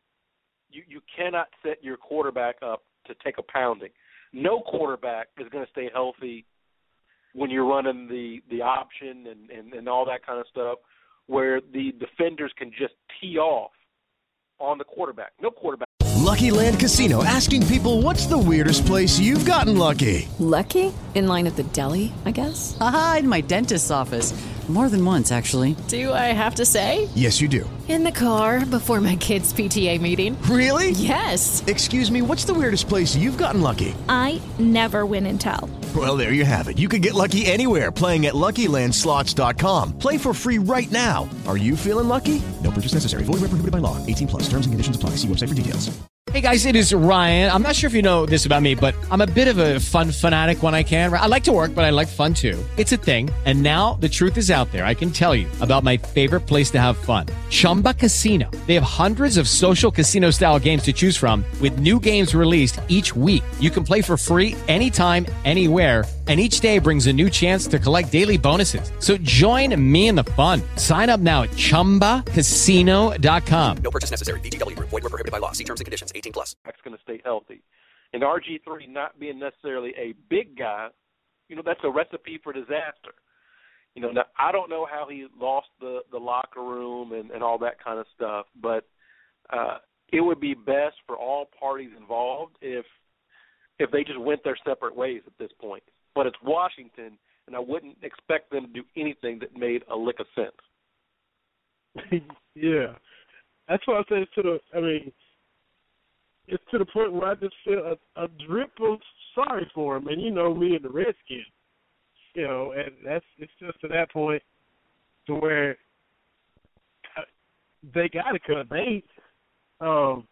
S4: you you cannot set your quarterback up to take a pounding. No quarterback is going to stay healthy when you're running the the option and and and all that kind of stuff where the defenders can just tee off on the quarterback. No quarterback
S14: Lucky Land Casino asking people what's the weirdest place you've gotten lucky?
S15: Lucky? In line at the deli, I guess?
S16: Aha, in my dentist's office. More than once, actually.
S15: Do I have to say?
S14: Yes, you do.
S15: In the car before my kids' PTA meeting.
S14: Really?
S15: Yes.
S14: Excuse me, what's the weirdest place you've gotten lucky?
S17: I never win and tell.
S14: Well, there you have it. You can get lucky anywhere playing at LuckyLandSlots.com. Play for free right now. Are you feeling lucky? No purchase necessary. Void where prohibited by law. 18 plus. Terms and conditions apply. See website for details.
S5: Hey guys, it is Ryan. I'm not sure if you know this about me, but I'm a bit of a fun fanatic when I can. I like to work, but I like fun too. It's a thing. And now the truth is out there. I can tell you about my favorite place to have fun. Chumba Casino. They have hundreds of social casino style games to choose from with new games released each week. You can play for free anytime, anywhere and each day brings a new chance to collect daily bonuses. So join me in the fun. Sign up now at ChumbaCasino.com.
S6: No purchase necessary. VGW. Void were prohibited by law. See terms and conditions. 18 plus.
S4: That's going to stay healthy. And RG3 not being necessarily a big guy, you know, that's a recipe for disaster. You know, now I don't know how he lost the the locker room and and all that kind of stuff, but uh it would be best for all parties involved if if they just went their separate ways at this point but it's Washington, and I wouldn't expect them to do anything that made a lick of sense. (laughs)
S3: yeah, that's why I say it's to the. I mean, it's to the point where I just feel a, a drip of sorry for him, and you know me and the Redskins, you know, and that's it's just to that point to where uh, they got to cut bait. Um,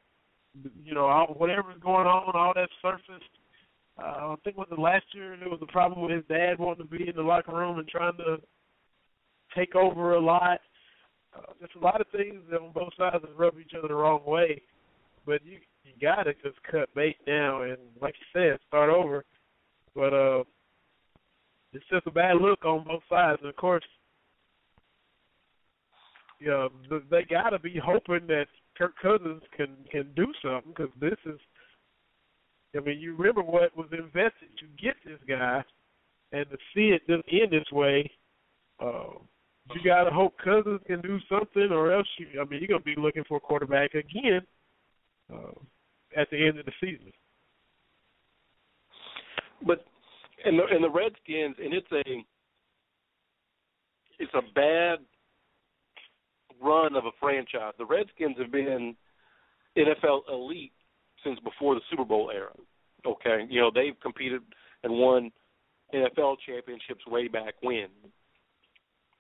S3: you know, all, whatever's going on, all that surface uh, I think was the last year there was a problem with his dad wanting to be in the locker room and trying to take over a lot. Uh, there's a lot of things that on both sides that rub each other the wrong way, but you you gotta just cut bait now and like you said, start over. But uh, it's just a bad look on both sides, and of course, yeah, they gotta be hoping that Kirk Cousins can can do something because this is I mean, you remember what was invested to get this guy, and to see it just end this way, uh, you got to hope Cousins can do something, or else you. I mean, you're gonna be looking for a quarterback again uh, at the end of the season.
S4: But in the in the Redskins, and it's a it's a bad run of a franchise. The Redskins have been NFL elite since before the Super Bowl era. Okay, you know they've competed and won NFL championships way back when.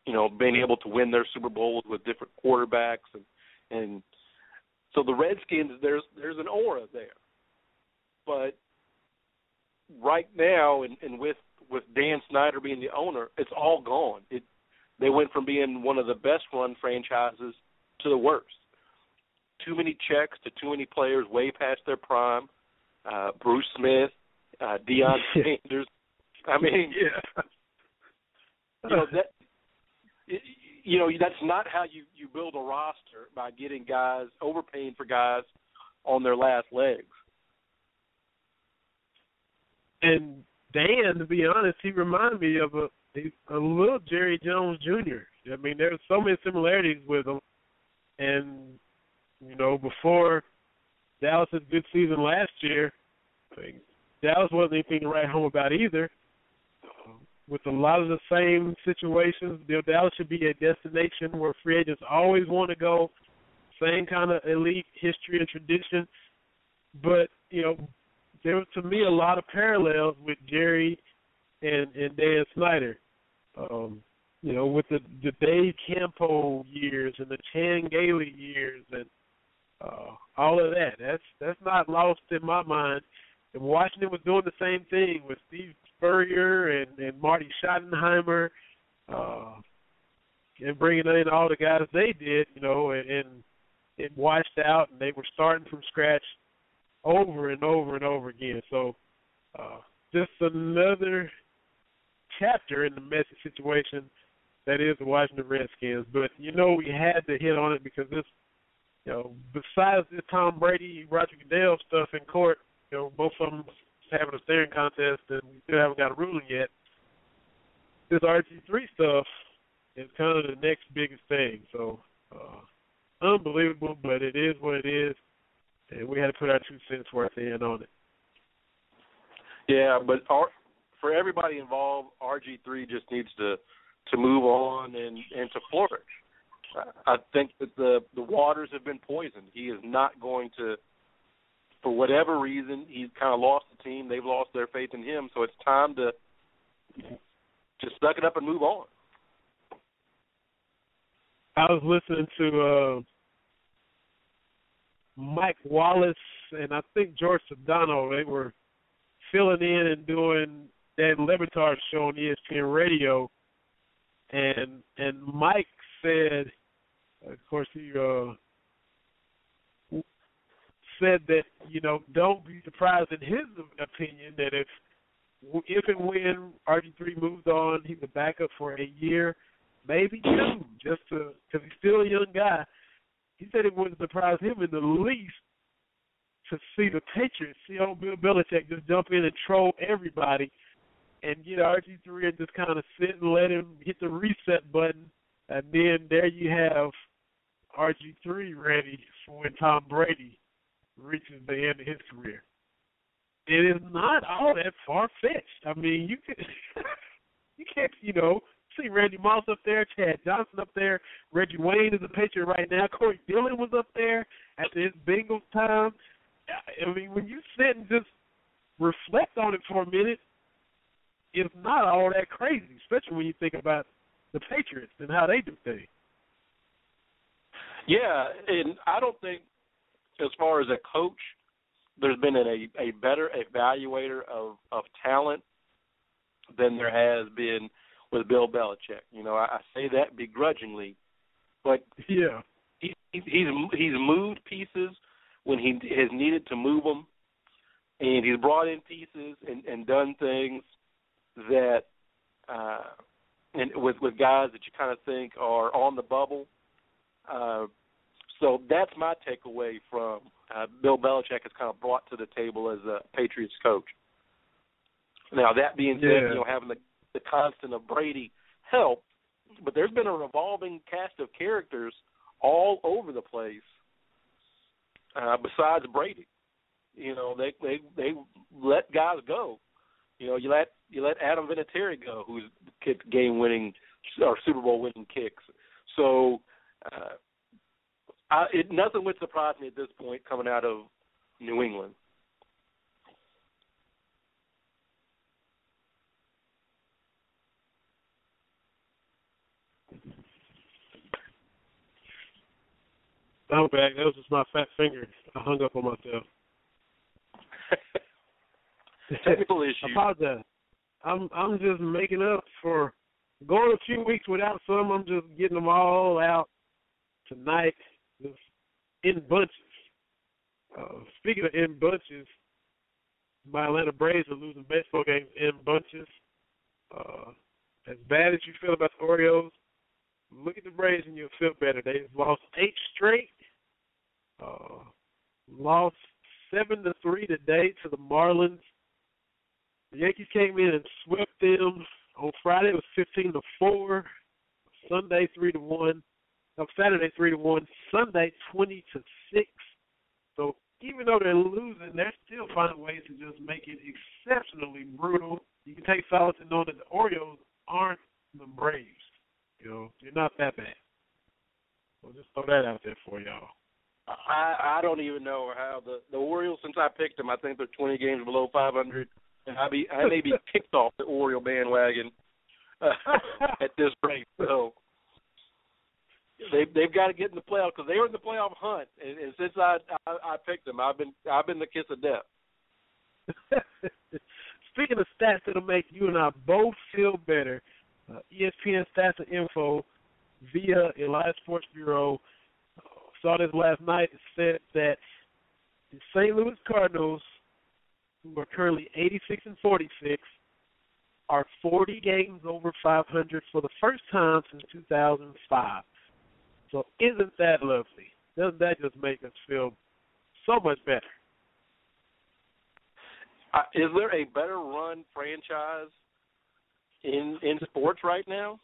S4: You know, being able to win their Super Bowls with different quarterbacks and and so the Redskins there's there's an aura there. But right now and, and with with Dan Snyder being the owner, it's all gone. It they went from being one of the best run franchises to the worst too many checks to too many players way past their prime. Uh, Bruce Smith, uh, Deion (laughs) Sanders. I mean, (laughs)
S3: yeah.
S4: you know that. You know that's not how you you build a roster by getting guys overpaying for guys on their last legs.
S3: And Dan, to be honest, he reminded me of a a little Jerry Jones Jr. I mean, there's so many similarities with him, and you know, before Dallas's good season last year, I Dallas wasn't anything to write home about either. With a lot of the same situations, you know, Dallas should be a destination where free agents always want to go. Same kind of elite history and tradition, but you know, there was to me a lot of parallels with Jerry and and Dan Snyder. Um, you know, with the the Dave Campo years and the Chan Gailey years and uh, all of that. That's that's not lost in my mind. And Washington was doing the same thing with Steve Spurrier and and Marty Schottenheimer, uh, and bringing in all the guys they did. You know, and, and it washed out, and they were starting from scratch over and over and over again. So, uh, just another chapter in the messy situation that is the Washington Redskins. But you know, we had to hit on it because this, you know, besides this Tom Brady, Roger Goodell stuff in court, you know, both of them having a staring contest, and we still haven't got a ruling yet. This RG3 stuff is kind of the next biggest thing. So, uh, unbelievable, but it is what it is, and we had to put our two cents worth in on it.
S4: Yeah, but our, for everybody involved, RG3 just needs to to move on and and to flourish. I think that the the waters have been poisoned. He is not going to, for whatever reason, he's kind of lost the team. They've lost their faith in him. So it's time to just suck it up and move on.
S3: I was listening to uh, Mike Wallace and I think George Sedano. They were filling in and doing Dan Le show on ESPN Radio, and and Mike said, of course he uh, said that you know don't be surprised in his opinion that if if and when RG3 moves on, he's a backup for a year, maybe two, just to because he's still a young guy. He said it wouldn't surprise him in the least to see the Patriots, see old Bill Belichick just jump in and troll everybody and get RG3 and just kind of sit and let him hit the reset button, and then there you have RG3 ready for when Tom Brady reaches the end of his career. It is not all that far fetched. I mean, you can (laughs) you can't you know see Randy Moss up there, Chad Johnson up there, Reggie Wayne is a pitcher right now. Corey Dillon was up there after his Bengals time. I mean, when you sit and just reflect on it for a minute, it's not all that crazy, especially when you think about the Patriots and how they do things.
S4: Yeah, and I don't think, as far as a coach, there's been a a better evaluator of of talent than there has been with Bill Belichick. You know, I, I say that begrudgingly, but
S3: yeah,
S4: he, he's he's moved pieces when he has needed to move them, and he's brought in pieces and and done things that uh and with with guys that you kind of think are on the bubble. Uh so that's my takeaway from uh, Bill Belichick has kind of brought to the table as a Patriots coach. Now that being said,
S3: Yeah.
S4: you know having the the constant of Brady helped, but there's been a revolving cast of characters all over the place. Uh, besides Brady, you know they they they let guys go. You know you let you let Adam Vinatieri go, who's kicked game winning or Super Bowl winning kicks. So uh, I, it, nothing would surprise me at this point coming out of New England.
S3: I'm back. That was just my fat finger. I hung up on myself. (laughs)
S4: Technical issue.
S3: Apologize. I'm I'm just making up for going a few weeks without some. I'm just getting them all out tonight, just in bunches. Uh, speaking of in bunches, my Atlanta Braves are losing baseball games in bunches. Uh, as bad as you feel about the Orioles, look at the Braves and you'll feel better. They've lost eight straight. Uh, lost seven to three today to the Marlins. The Yankees came in and swept them on Friday. It was fifteen to four. Sunday three to one. No, Saturday three to one. Sunday twenty to six. So even though they're losing, they're still finding ways to just make it exceptionally brutal. You can take solace in knowing that the Orioles aren't the Braves. You know, they're not that bad. So just throw that out there for y'all.
S4: I I don't even know how the the Orioles since I picked them. I think they're 20 games below 500, and I be I may be (laughs) kicked off the Oriole bandwagon uh, (laughs) at this rate. So they they've got to get in the playoff because they were in the playoff hunt, and, and since I, I I picked them, I've been I've been the kiss of death. (laughs)
S3: Speaking of stats that'll make you and I both feel better, uh, ESPN Stats and Info via Elias Sports Bureau saw this last night. It said that the St. Louis Cardinals, who are currently 86 and 46, are 40 games over 500 for the first time since 2005. So isn't that lovely? Doesn't that just make us feel so much better?
S4: Uh, is there a better run franchise in in sports right now?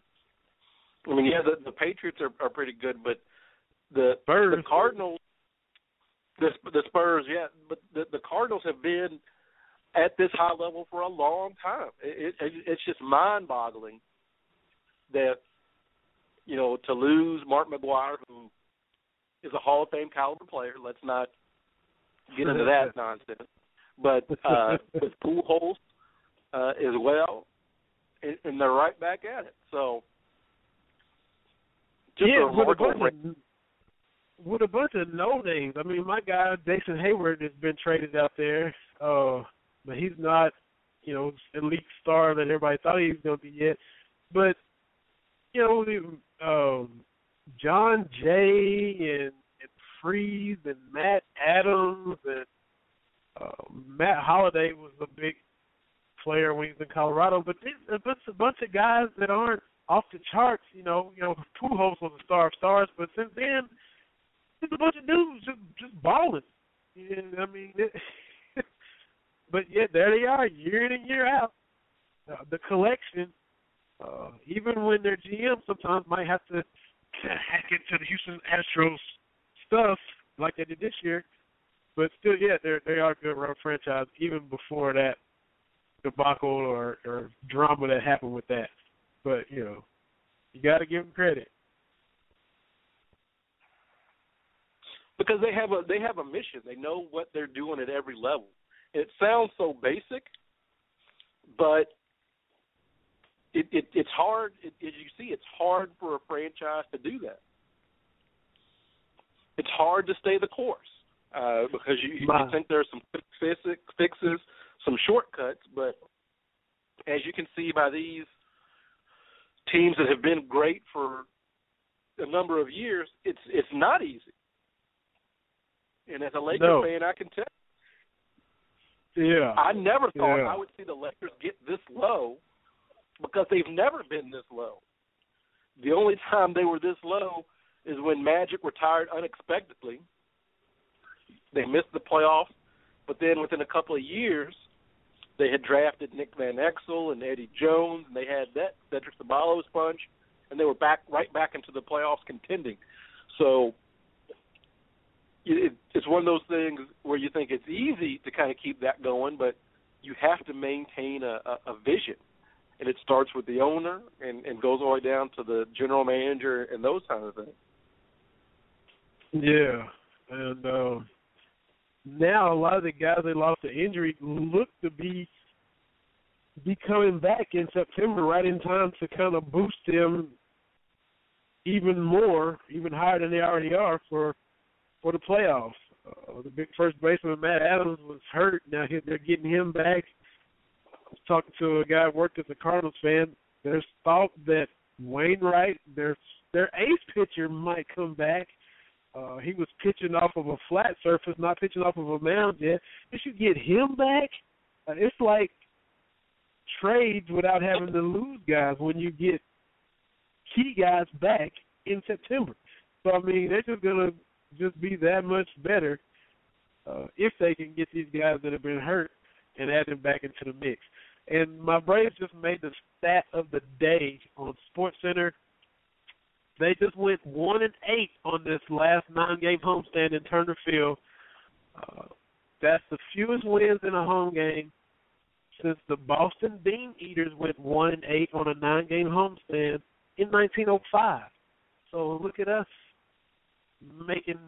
S4: I mean, yeah, the the Patriots are are pretty good, but the
S3: Spurs.
S4: the Cardinals, the the Spurs, yeah, but the the Cardinals have been at this high level for a long time. It, it it's just mind boggling that you know to lose Mark McGwire, who is a Hall of Fame caliber player. Let's not get into that (laughs) nonsense. But uh, with Pujols uh, as well, and, and they're right back at it. So just
S3: yeah,
S4: a remarkable
S3: with a bunch of no names. I mean, my guy Jason Heyward has been traded out there, uh, but he's not, you know, elite star that everybody thought he was going to be yet. But you know, um, Jon Jay and, and Freese and Matt Adams and uh, Matt Holliday was a big player when he was in Colorado. But there's a bunch, a bunch of guys that aren't off the charts. You know, you know, Pujols was a star of stars, but since then, there's a bunch of dudes just just balling. And I mean, it, (laughs) but yet there they are, year in and year out. Uh, the collection, uh, even when their GM sometimes might have to hack into the Houston Astros stuff like they did this year, but still, yeah, they they are a good run franchise even before that debacle or or drama that happened with that. But you know, you got to give them credit.
S4: Because they have a they have a mission. They know what they're doing at every level. It sounds so basic, but it, it it's hard. It, as you see, it's hard for a franchise to do that. It's hard to stay the course uh, because you, you think there's some quick fixes, fixes, some shortcuts, but as you can see by these teams that have been great for a number of years, it's it's not easy. And as a Lakers
S3: No.
S4: fan, I can tell.
S3: Yeah.
S4: I never thought
S3: Yeah.
S4: I would see the Lakers get this low because they've never been this low. The only time they were this low is when Magic retired unexpectedly. They missed the playoffs, but then within a couple of years, they had drafted Nick Van Exel and Eddie Jones, and they had that Cedric Ceballos punch, and they were back right back into the playoffs contending. So it, it's one of those things where you think it's easy to kind of keep that going, but you have to maintain a, a, a vision, and it starts with the owner and, and goes all the way down to the general manager and those kind of things.
S3: Yeah, and uh, now a lot of the guys they lost to injury look to be be coming back in September, right in time to kind of boost them even more, even higher than they already are for for the playoffs. Uh, the big first baseman Matt Adams was hurt. Now he- they're getting him back. I was talking to a guy who worked as a Cardinals fan. There's thought that Wainwright, their their ace pitcher, might come back. Uh, he was pitching off of a flat surface, not pitching off of a mound yet. If you get him back, uh, it's like trades without having to lose guys when you get key guys back in September. So I mean, they're just gonna just be that much better uh, if they can get these guys that have been hurt and add them back into the mix. And my Braves just made the stat of the day on Sports Center. They just went one and eight on this last nine game homestand in Turner Field. Uh, that's the fewest wins in a home game since the Boston Bean Eaters went one and eight on a nine-game homestand in 1905. So look at us making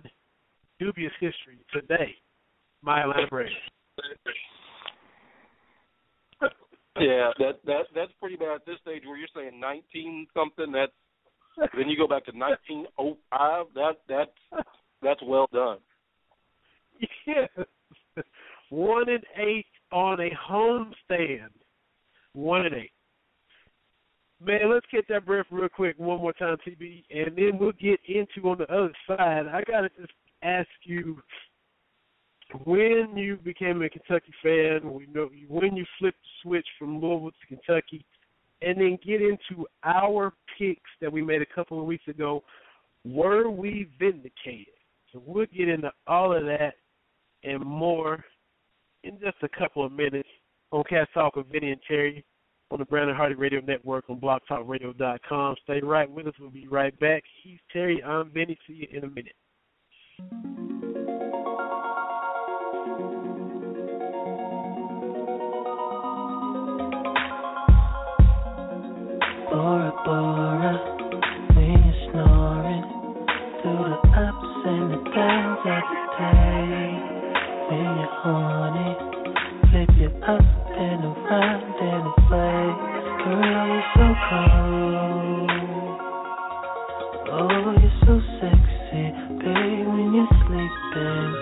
S3: dubious history today. My Atlanta Braves.
S4: Yeah, that that that's pretty bad at this stage where you're saying 19 something. That's then you go back to 1905. That that's that's well done.
S3: Yes. One and eight on a home stand. One and eight. Man, let's get that breath real quick one more time, TB, and then we'll get into on the other side. I gotta just ask you when you became a Kentucky fan, we know when you flipped the switch from Louisville to Kentucky, and then get into our picks that we made a couple of weeks ago. Were we vindicated? So we'll get into all of that and more in just a couple of minutes on Cast Talk with Vinny and Terry on the Brandon Hardy Radio Network on blogtalkradio.com. Stay right with us. We'll be right back. He's Terry. I'm Vinny. See you in a minute.
S10: Bora Bora, when you're snoring through the ups and the downs of the day. When you're horny, flip you up and around and away. Sleeping.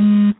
S10: Mm-hmm.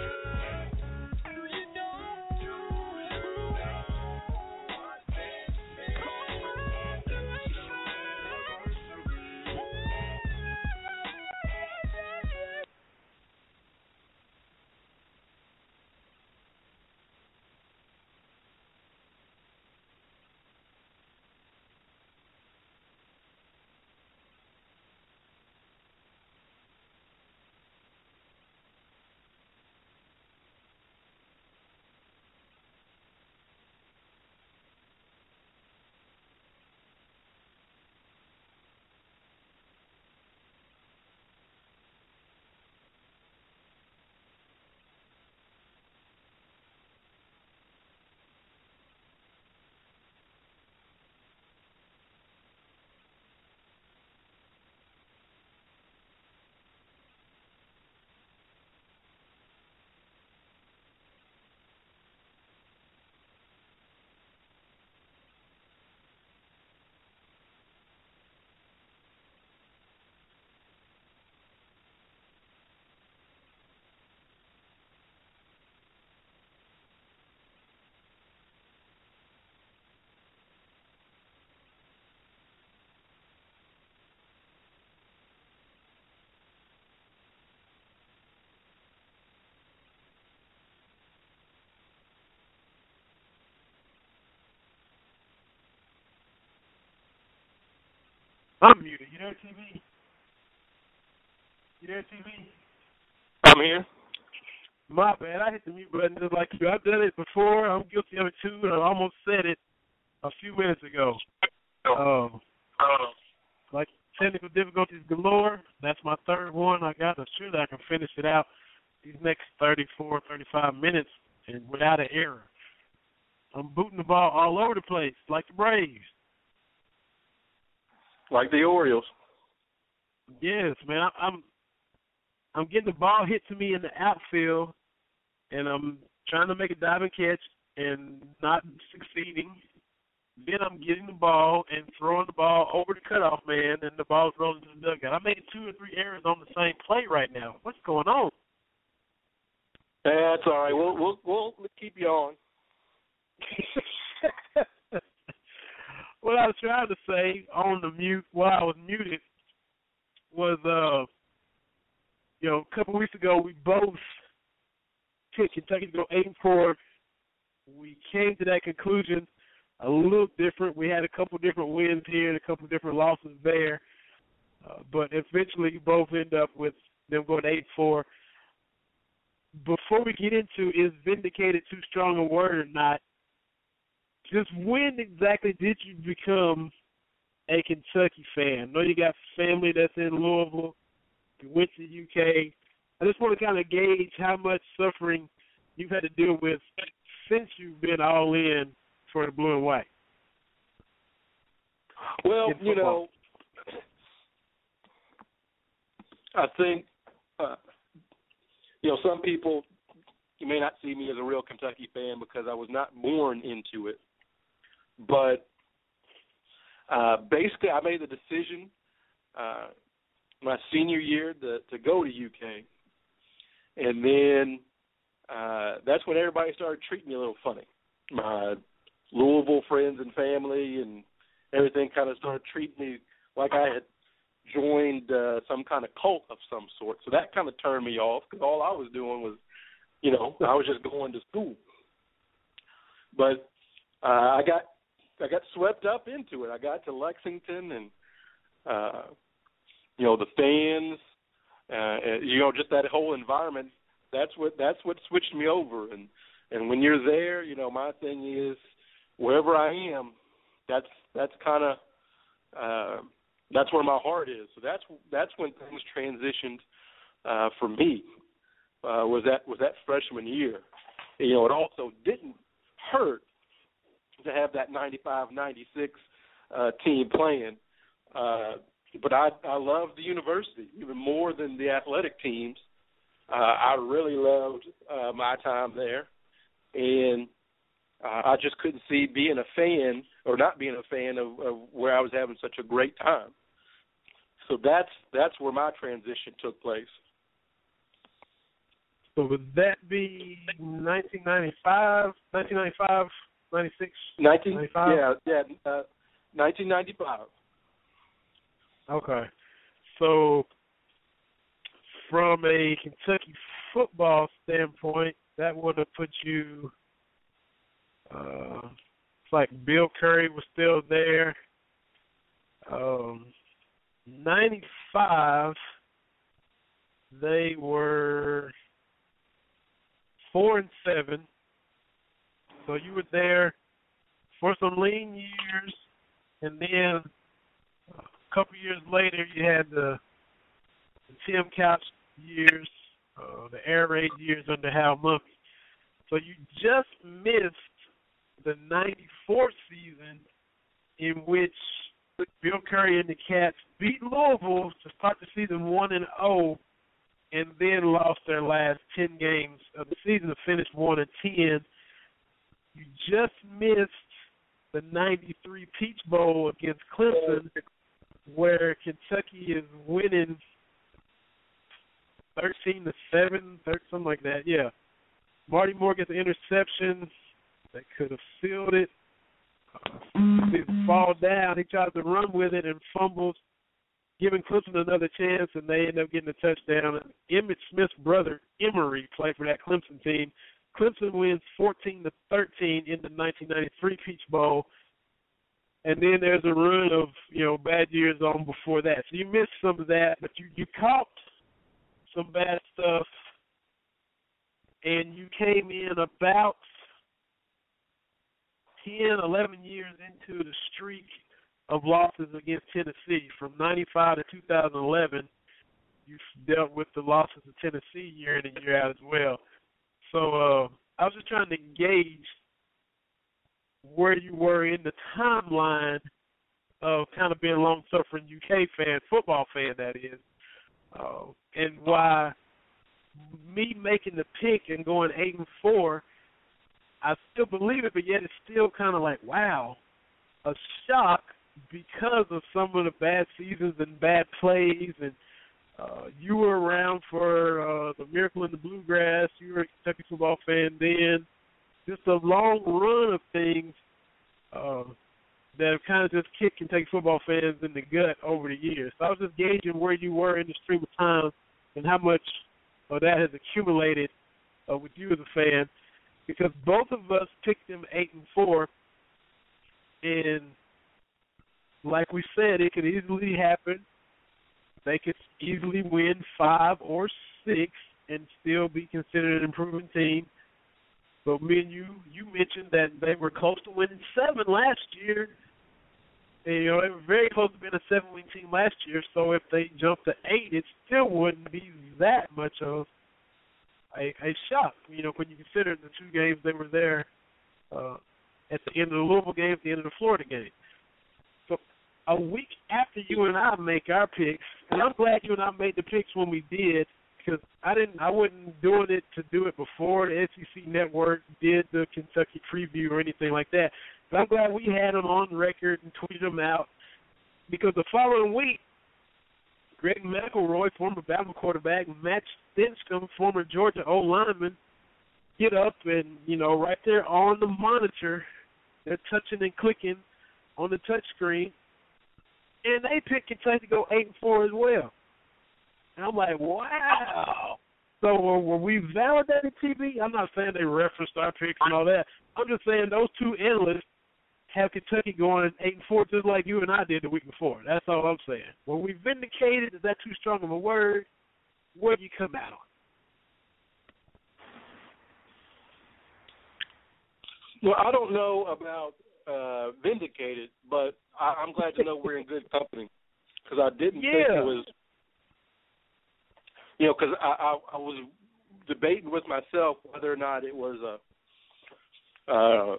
S10: Yeah. I'm
S3: muted. You there, TB? You there, TB?
S4: I'm here.
S3: My bad. I hit the mute button just like you. I've done it before. I'm guilty of it too, and I almost said it a few minutes ago. Um, like technical difficulties galore. That's my third one. I got. I'm sure that I can finish it out these next 34, 35 minutes and without an error. I'm booting the ball all over the place, like the Braves.
S4: Like the Orioles.
S3: Yes, man. I, I'm I'm getting the ball hit to me in the outfield, and I'm trying to make a diving catch and not succeeding. Then I'm getting the ball and throwing the ball over the cutoff man, and the ball's rolling to the dugout. I'm making two or three errors on the same play right now. What's going on?
S4: That's all right. We'll we'll we'll keep you on. (laughs)
S3: what I was trying to say on the mute while I was muted was, uh, you know, a couple weeks ago we both picked Kentucky to go eight and four. We came to that conclusion a little different. We had a couple different wins here and a couple different losses there, uh, but eventually both end up with them going eight and four. Before we get into is vindicated too strong a word or not, just when exactly did you become a Kentucky fan? I know you got family that's in Louisville. You went to UK. I just want to kind of gauge how much suffering you've had to deal with since you've been all in for the blue and white.
S4: Well, you know, I think uh, you know some people you may not see me as a real Kentucky fan because I was not born into it, but uh, basically I made the decision uh, my senior year to to go to UK, and then uh, that's when everybody started treating me a little funny. My Louisville friends and family and everything kind of started treating me like I had joined uh, some kind of cult of some sort. So that kind of turned me off because all I was doing was, you know, I was just going to school. But uh, I got I got swept up into it. I got to Lexington and uh, you know the fans, uh, you know, just that whole environment. That's what that's what switched me over. And and when you're there, you know, my thing is wherever I am, that's that's kind of uh, that's where my heart is. So that's that's when things transitioned uh, for me. Uh, was that was that freshman year? You know, it also didn't hurt to have that 95, 96 uh, team playing. Uh, but I I loved the university even more than the athletic teams. Uh, I really loved uh, my time there, and uh, I just couldn't see being a fan or not being a fan of, of where I was having such a great time. So that's that's where my transition took place.
S3: So would that be 1995, 1995, 96,
S4: 19,
S3: 95?
S4: yeah, yeah, uh, 1995.
S3: Okay. So from a Kentucky football standpoint, that would have put you uh it's like Bill Curry was still there. Um ninety five they were four and seven. So you were there for some lean years and then a couple years later you had the, the Tim Couch years, uh, the air raid years under Hal Mumme. So you just missed the '94 season in which Bill Curry and the Cats beat Louisville to start the season one and zero, and then lost their last ten games of the season to finish one and ten. You just missed the '93 Peach Bowl against Clemson, where Kentucky is winning thirteen to seven, thir- something like that. Yeah, Marty Moore gets an interception that could have sealed it. They fall down. He tries to run with it and fumbles, giving Clemson another chance, and they end up getting a touchdown. And Emmitt Smith's brother Emory played for that Clemson team. Clemson wins 14 to 13 in the 1993 Peach Bowl. and then there's a run of you know bad years on before that. So you missed some of that, but you you caught some bad stuff, and you came in about 10, 11 years into the streak of losses against Tennessee from 95 to 2011. You dealt with the losses of Tennessee year in and year out as well. So uh, I was just trying to gauge where you were in the timeline of kind of being a long suffering UK fan, football fan that is, uh, and why me making the pick and going eight and four, I still believe it, but yet it's still kind of like wow, a shock because of some of the bad seasons and bad plays and. Uh, you were around for uh, the Miracle in the Bluegrass. You were a Kentucky football fan then. Just a long run of things uh, that have kind of just kicked Kentucky football fans in the gut over the years. So I was just gauging where you were in the stream of time and how much of that has accumulated uh, with you as a fan, because both of us picked them eight and four, and like we said, it could easily happen. They could easily win five or six and still be considered an improving team. But me and you, you mentioned that they were close to winning seven last year. And, you know, they were very close to being a seven-win team last year. So if they jumped to eight, it still wouldn't be that much of a, a shock. You know, when you consider the two games they were there uh, at the end of the Louisville game, at the end of the Florida game. A week after you and I make our picks, and I'm glad you and I made the picks when we did because I didn't, I wasn't doing it to do it before the SEC Network did the Kentucky preview or anything like that. But I'm glad we had them on record and tweeted them out because the following week, Greg McElroy, former Bama quarterback, Matt Stinchcomb, former Georgia O lineman, get up and you know right there on the monitor, they're touching and clicking on the touch screen, and they picked Kentucky to go eight and four as well. And I'm like, wow. So were, were we validated TV? I'm not saying they referenced our picks and all that. I'm just saying those two analysts have Kentucky going eight and four, just like you and I did the week before. That's all I'm saying. Were we vindicated? Is that too strong of a word? Where do you come out on?
S4: Well, I don't know about uh vindicated, but I, I'm glad to know we're in good company because I didn't think it was. You know, because I, I I was debating with myself whether or not it was a. Uh,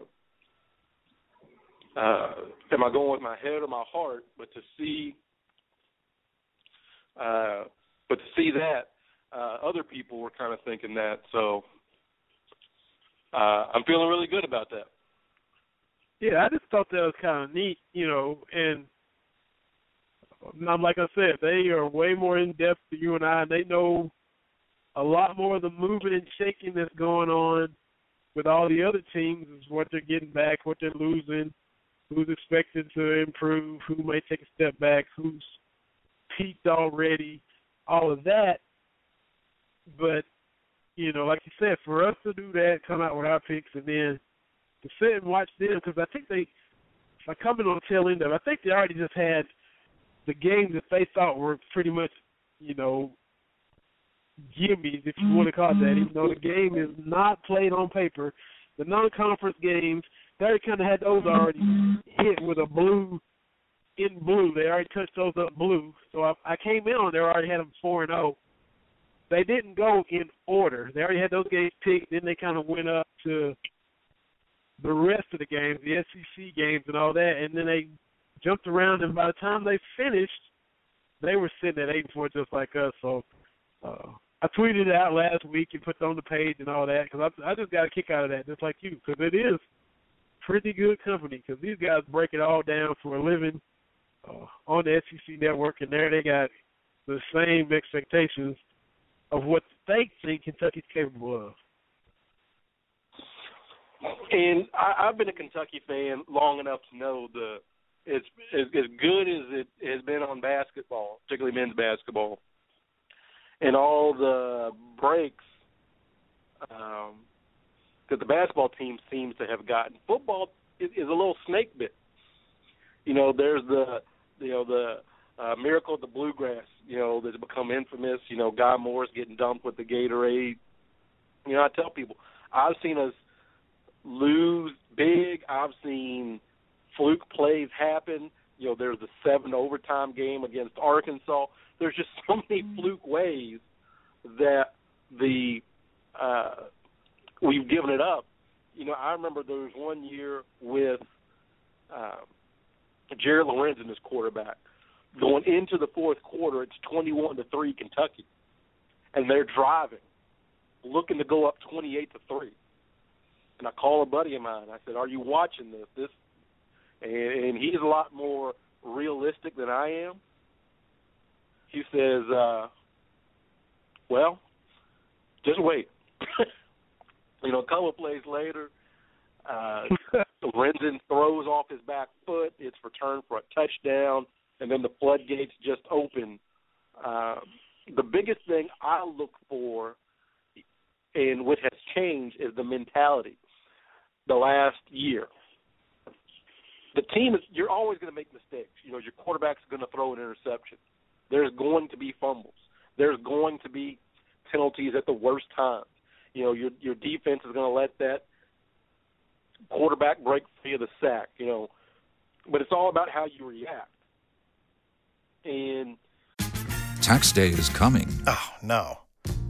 S4: uh, am I going with my head or my heart? But to see, uh, but to see that, uh, other people were kind of thinking that. So uh, I'm feeling really good about that.
S3: Yeah, I just thought that was kind of neat, you know, and like I said, they are way more in depth than you and I, they know a lot more of the moving and shaking that's going on with all the other teams is what they're getting back, what they're losing, who's expected to improve, who may take a step back, who's peaked already, all of that. But, you know, like you said, for us to do that, come out with our picks, and then to sit and watch them, because I think they, come in on the tail end of I think they already just had the games that they thought were pretty much, you know, gimmies, if you want to call it that, even though the mm-hmm. game is not played on paper. The non-conference games, they already kind of had those already mm-hmm. hit with a blue, in blue. They already touched those up blue. So I, I came in on, they already had them 4 and 0. They didn't go in order. They already had those games picked, then they kind of went up to the rest of the games, the SEC games and all that, and then they jumped around, and by the time they finished, they were sitting at eight and four just like us. So uh, I tweeted it out last week and put it on the page and all that because I, I just got a kick out of that, just like you, because it is pretty good company because these guys break it all down for a living uh, on the SEC network, and there they got the same expectations of what they think Kentucky's capable of.
S4: And I, I've been a Kentucky fan long enough to know the it's as, as good as it has been on basketball, particularly men's basketball, and all the breaks um, that the basketball team seems to have gotten. Football is, is a little snake bit, You know, there's the you know the uh, miracle of the bluegrass. You know, that's become infamous. You know, Guy Morriss getting dumped with the Gatorade. You know, I tell people I've seen us lose big. I've seen fluke plays happen. You know, there's the seven overtime game against Arkansas. There's just so many fluke ways that the uh we've given it up. You know, I remember there was one year with um Jared Lorenzen as quarterback. Going into the fourth quarter, it's twenty-one to three Kentucky, and they're driving, looking to go up twenty-eight to three. And I call a buddy of mine. I said, "Are you watching this? This?" And, and he's a lot more realistic than I am. He says, uh, "Well, just wait." (laughs) you know, a couple of plays later, uh, (laughs) Lorenzen throws off his back foot. It's returned for a touchdown, and then the floodgates just open. Uh, the biggest thing I look for, and what has changed, is the mentality. The last year, the team is. You're always going to make mistakes. You know, your quarterback's going to throw an interception. There's going to be fumbles. There's going to be penalties at the worst times. You know, your your defense is going to let that quarterback break free of the sack. You know, but it's all about how you react. And
S18: Tax day is coming.
S19: Oh, no.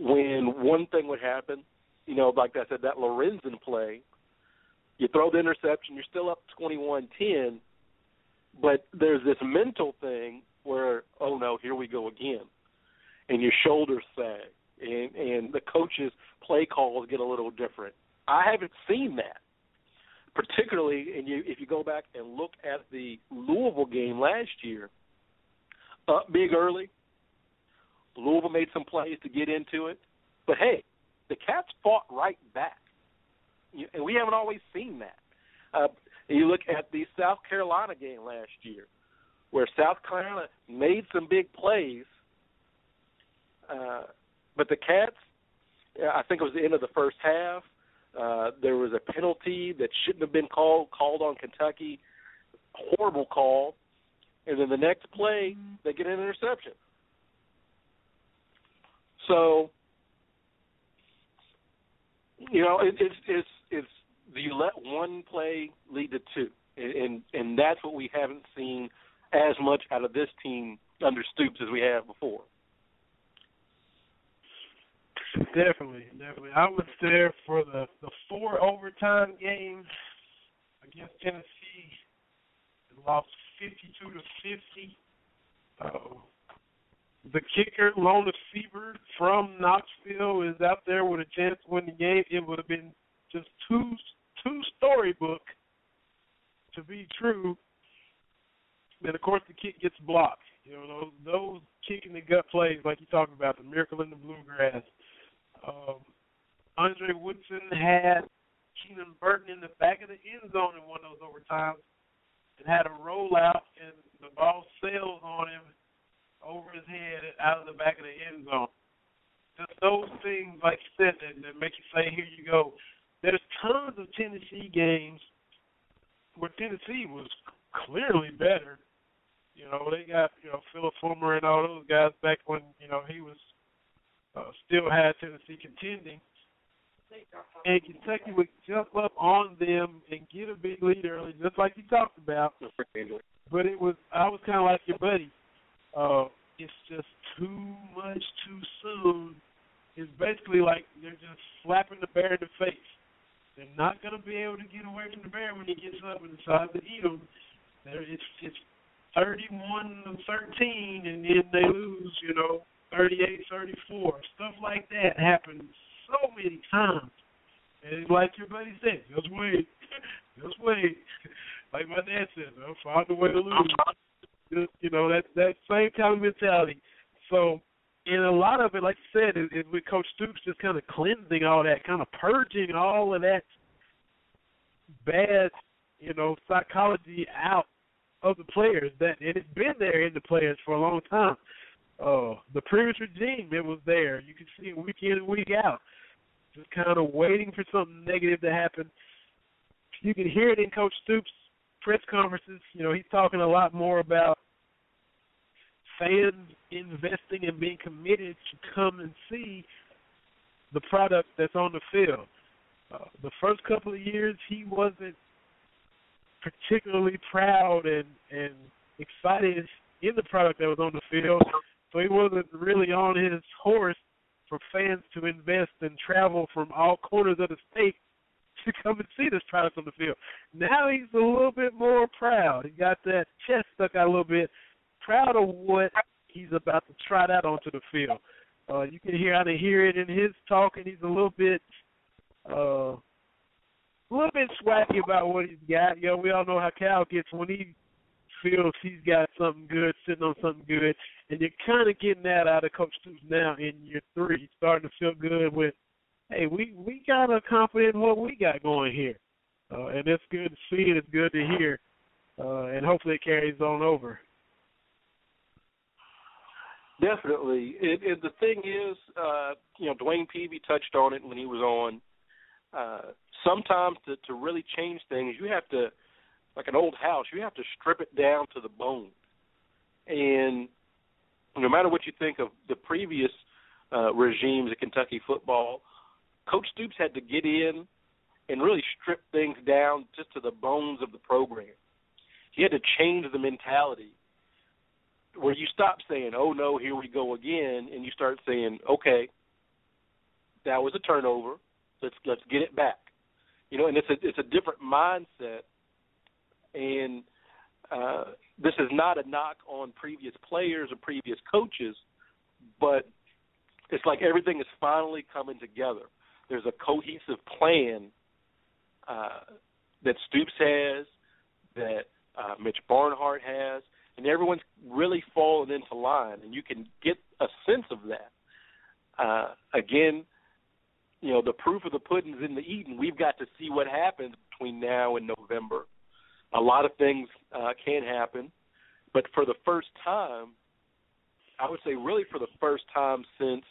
S4: when one thing would happen, you know, like I said, that Lorenzen play, you throw the interception, you're still up 21-10, but there's this mental thing where, oh no, here we go again, and your shoulders sag, and and the coaches' play calls get a little different. I haven't seen that, particularly, and you if you go back and look at the Louisville game last year, up big early. Louisville made some plays to get into it, but hey, the Cats fought right back, and we haven't always seen that. Uh, you look at the South Carolina game last year, where South Carolina made some big plays, uh, but the Cats, I think it was the end of the first half. Uh, there was a penalty that shouldn't have been called called on Kentucky, horrible call, and then the next play they get an interception. So, you know, it, it's it's it's you let one play lead to two, and, and that's what we haven't seen as much out of this team under Stoops as we have before.
S3: Definitely, definitely. I was there for the the four overtime game against Tennessee. Lost fifty-two to fifty. Uh, the kicker, Lones Seiber from Knoxville, is out there with a chance to win the game. It would have been just too too storybook to be true. Then of course the kick gets blocked. You know those those kick the gut plays, like you talked about, the miracle in the bluegrass. Um, Andre Woodson had Keenan Burton in the back of the end zone in one of those overtimes and had a rollout, and the ball sails on him over his head out of the back of the end zone. Just those things, like you said, that, that make you say, here you go. There's tons of Tennessee games where Tennessee was clearly better. You know, they got, you know, Philip Fulmer and all those guys back when, you know, he was uh, still had Tennessee contending. And Kentucky would jump up on them and get a big lead early, just like you talked about. But it was I was kind of like your buddy. Uh, it's just too much too soon. It's basically like they're just slapping the bear in the face. They're not going to be able to get away from the bear when he gets up and decides to eat them. There, it's it's thirty-one to thirteen, and then they lose. You know, thirty-eight, thirty-four. Stuff like that happens so many times. And like your buddy said, just wait, (laughs) just wait. like my dad says, I'm far the way to lose. You know, that that same kind of mentality. So, and a lot of it, like you said, is, is with Coach Stoops just kind of cleansing all that, kind of purging all of that bad, you know, psychology out of the players. That and it's been there in the players for a long time. Uh, the previous regime, it was there. You can see it week in and week out, just kind of waiting for something negative to happen. You can hear it in Coach Stoops' press conferences. You know, he's talking a lot more about fans investing and being committed to come and see the product that's on the field. Uh, the first couple of years, he wasn't particularly proud and and excited in the product that was on the field, so he wasn't really on his horse for fans to invest and travel from all corners of the state (laughs) to come and see this product on the field. Now he's a little bit more proud. He got that chest stuck out a little bit, proud of what he's about to trot out onto the field. Uh, you can hear I can hear it in his talk, and he's a little bit, uh, a little bit swaggy about what he's got. You know, we all know how Cal gets when he feels he's got something good, sitting on something good, and you're kind of getting that out of Coach Stoops now in year three. He's starting to feel good with, hey, we we kind of confident in what we got going here, uh, and it's good to see and it's good to hear, uh, and hopefully it carries on over.
S4: Definitely. It, it, the thing is, uh, you know, Dwayne Peavy touched on it when he was on. Uh, sometimes to, to really change things, you have to, like an old house, you have to strip it down to the bone. And no matter what you think of the previous uh, regimes of Kentucky football, Coach Stoops had to get in and really strip things down just to the bones of the program. He had to change the mentality where you stop saying, "Oh no, here we go again," and you start saying, "Okay, that was a turnover. Let's let's get it back." You know, and it's a it's a different mindset, and uh, this is not a knock on previous players or previous coaches, but it's like everything is finally coming together. There's a cohesive plan uh, that Stoops has, that uh, Mitch Barnhart has, and everyone's really fallen into line, and you can get a sense of that. Uh, again, you know, the proof of the pudding's in the eating. We've got to see what happens between now and November. A lot of things uh, can happen, but for the first time, I would say really for the first time since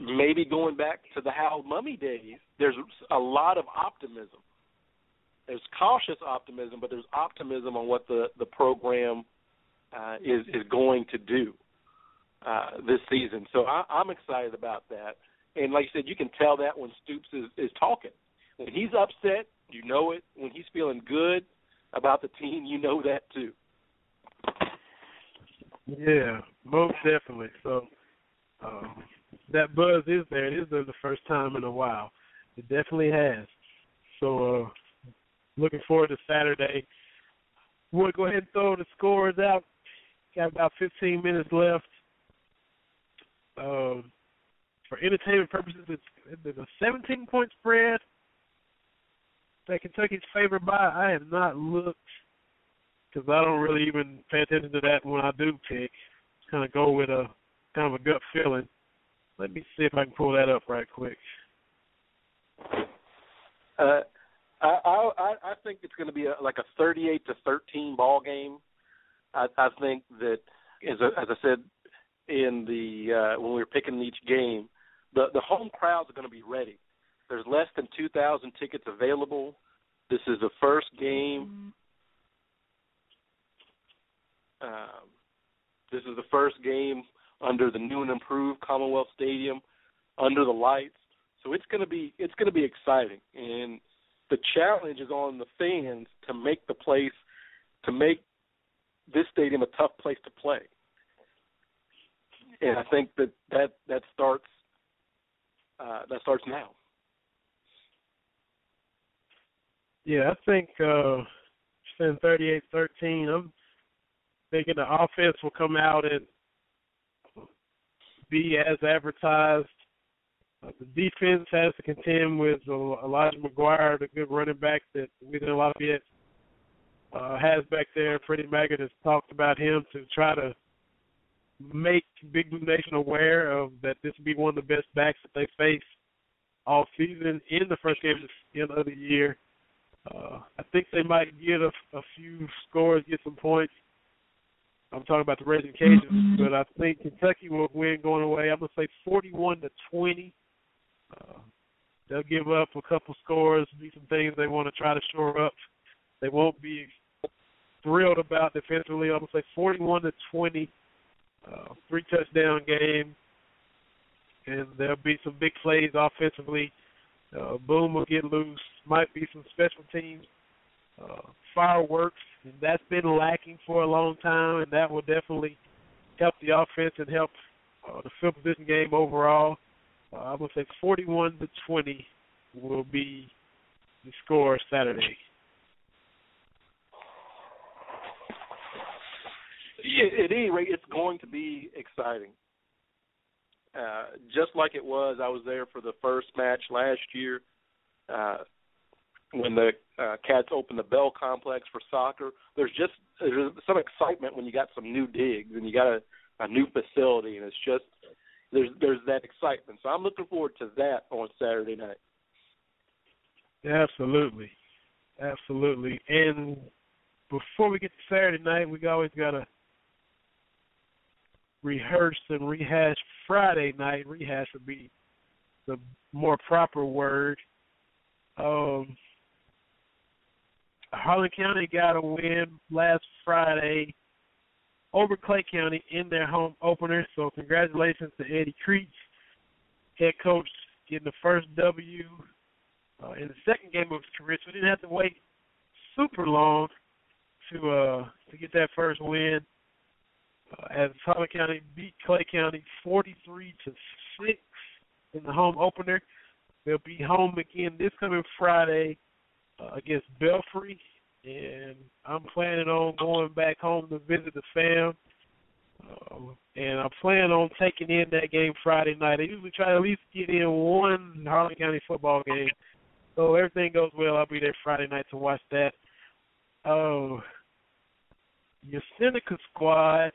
S4: maybe going back to the Hal Mumme days, there's a lot of optimism. There's cautious optimism, but there's optimism on what the the program uh, is is going to do uh, this season. So I, I'm excited about that. And like I said, you can tell that when Stoops is, is talking. When he's upset, you know it. When he's feeling good about the team, you know that too.
S3: Yeah, most definitely. So um, that buzz is there. It is there the first time in a while. It definitely has. So uh, looking forward to Saturday. We'll go ahead and throw the scores out. Got about 15 minutes left. Um, for entertainment purposes, it's, it's a 17 point spread that Kentucky's favored by. I have not looked because I don't really even pay attention to that when I do pick. Kind of go with a kind of a gut feeling. Let me see if I can pull that up right quick.
S4: Uh, I, I I think it's going to be a, like a 38 to 13 ball game. I, I think that as I, as I said in the uh, when we were picking each game, the the home crowds are going to be ready. There's less than 2,000 tickets available. This is the first game. Um, this is the first game under the new and improved Commonwealth Stadium, under the lights. So it's going to be it's going to be exciting, and the challenge is on the fans to make the place to make this stadium a tough place to play. And I think that that that starts uh, that starts now.
S3: Yeah, I think uh saying 38-13. I'm thinking the offense will come out and be as advertised. Uh, the defense has to contend with uh, Elijah McGuire, the good running back that Wheeling Lafayette uh, has back there. Freddie Maggard has talked about him to try to make Big Blue Nation aware of that this will be one of the best backs that they face all season in the first game of the year. Uh, I think they might get a, a few scores, get some points. I'm talking about the Raging Cajuns, but I think Kentucky will win going away. I'm gonna say 41 to 20. Uh, they'll give up a couple scores, do some things they want to try to shore up. They won't be thrilled about defensively. I'm gonna say 41 to 20, uh, three touchdown game, and there'll be some big plays offensively. Uh, Boom will get loose. Might be some special teams uh, fireworks, and that's been lacking for a long time, and that will definitely help the offense and help uh, the field position game overall. Uh, I'm gonna say 41 to 20 will be the score Saturday.
S4: Yeah, at any rate, it's going to be exciting. Uh, just like it was, I was there for the first match last year uh, when the uh, Cats open the Bell Complex for soccer. There's just there's some excitement when you got some new digs and you got a, a new facility, and it's just there's there's that excitement. So I'm looking forward to that on Saturday night.
S3: Absolutely, absolutely. And before we get to Saturday night, we always gotta rehearse and rehash Friday night. Rehash would be the more proper word. Um, Harlan County got a win last Friday over Clay County in their home opener. So congratulations to Eddie Creech, head coach, getting the first W uh, in the second game of his career. So he didn't have to wait super long to uh, to get that first win. Uh, as Harlan County beat Clay County 43 to six in the home opener. They'll be home again this coming Friday uh, against Belfry, and I'm planning on going back home to visit the fam. Uh, and I'm planning on taking in that game Friday night. I usually try to at least get in one Harlan County football game. So if everything goes well, I'll be there Friday night to watch that. Oh, your Seneca squad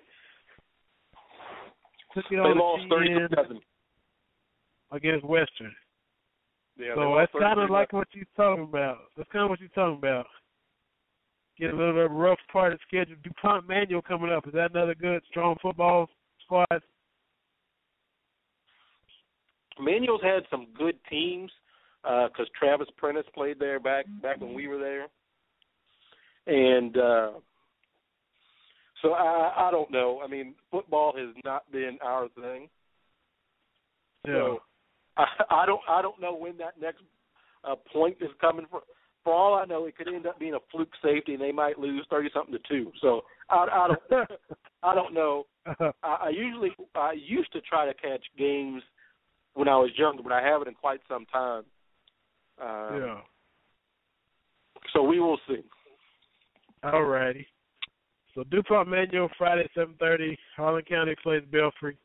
S3: took it
S4: They
S3: on
S4: lost
S3: the
S4: thirty
S3: chin against Western.
S4: Yeah,
S3: so that's kind of like what you're talking about. That's kind of what you're talking about. Get a little bit rough part of the schedule. DuPont Manual coming up. Is that another good, strong football squad?
S4: Manual's had some good teams because Travis Prentice played there back back when we were there, and uh, so I I don't know. I mean, football has not been our thing. So (laughs) I, I don't I don't know when that next uh, point is coming from. For all I know, it could end up being a fluke safety, and they might lose thirty something to two. So I, I don't (laughs) I don't know. (laughs) I, I usually I used to try to catch games when I was younger, but I haven't in quite some time. Um,
S3: yeah.
S4: So we will see.
S3: All righty. So DuPont Manual Friday seven thirty. Harlan County plays Belfry.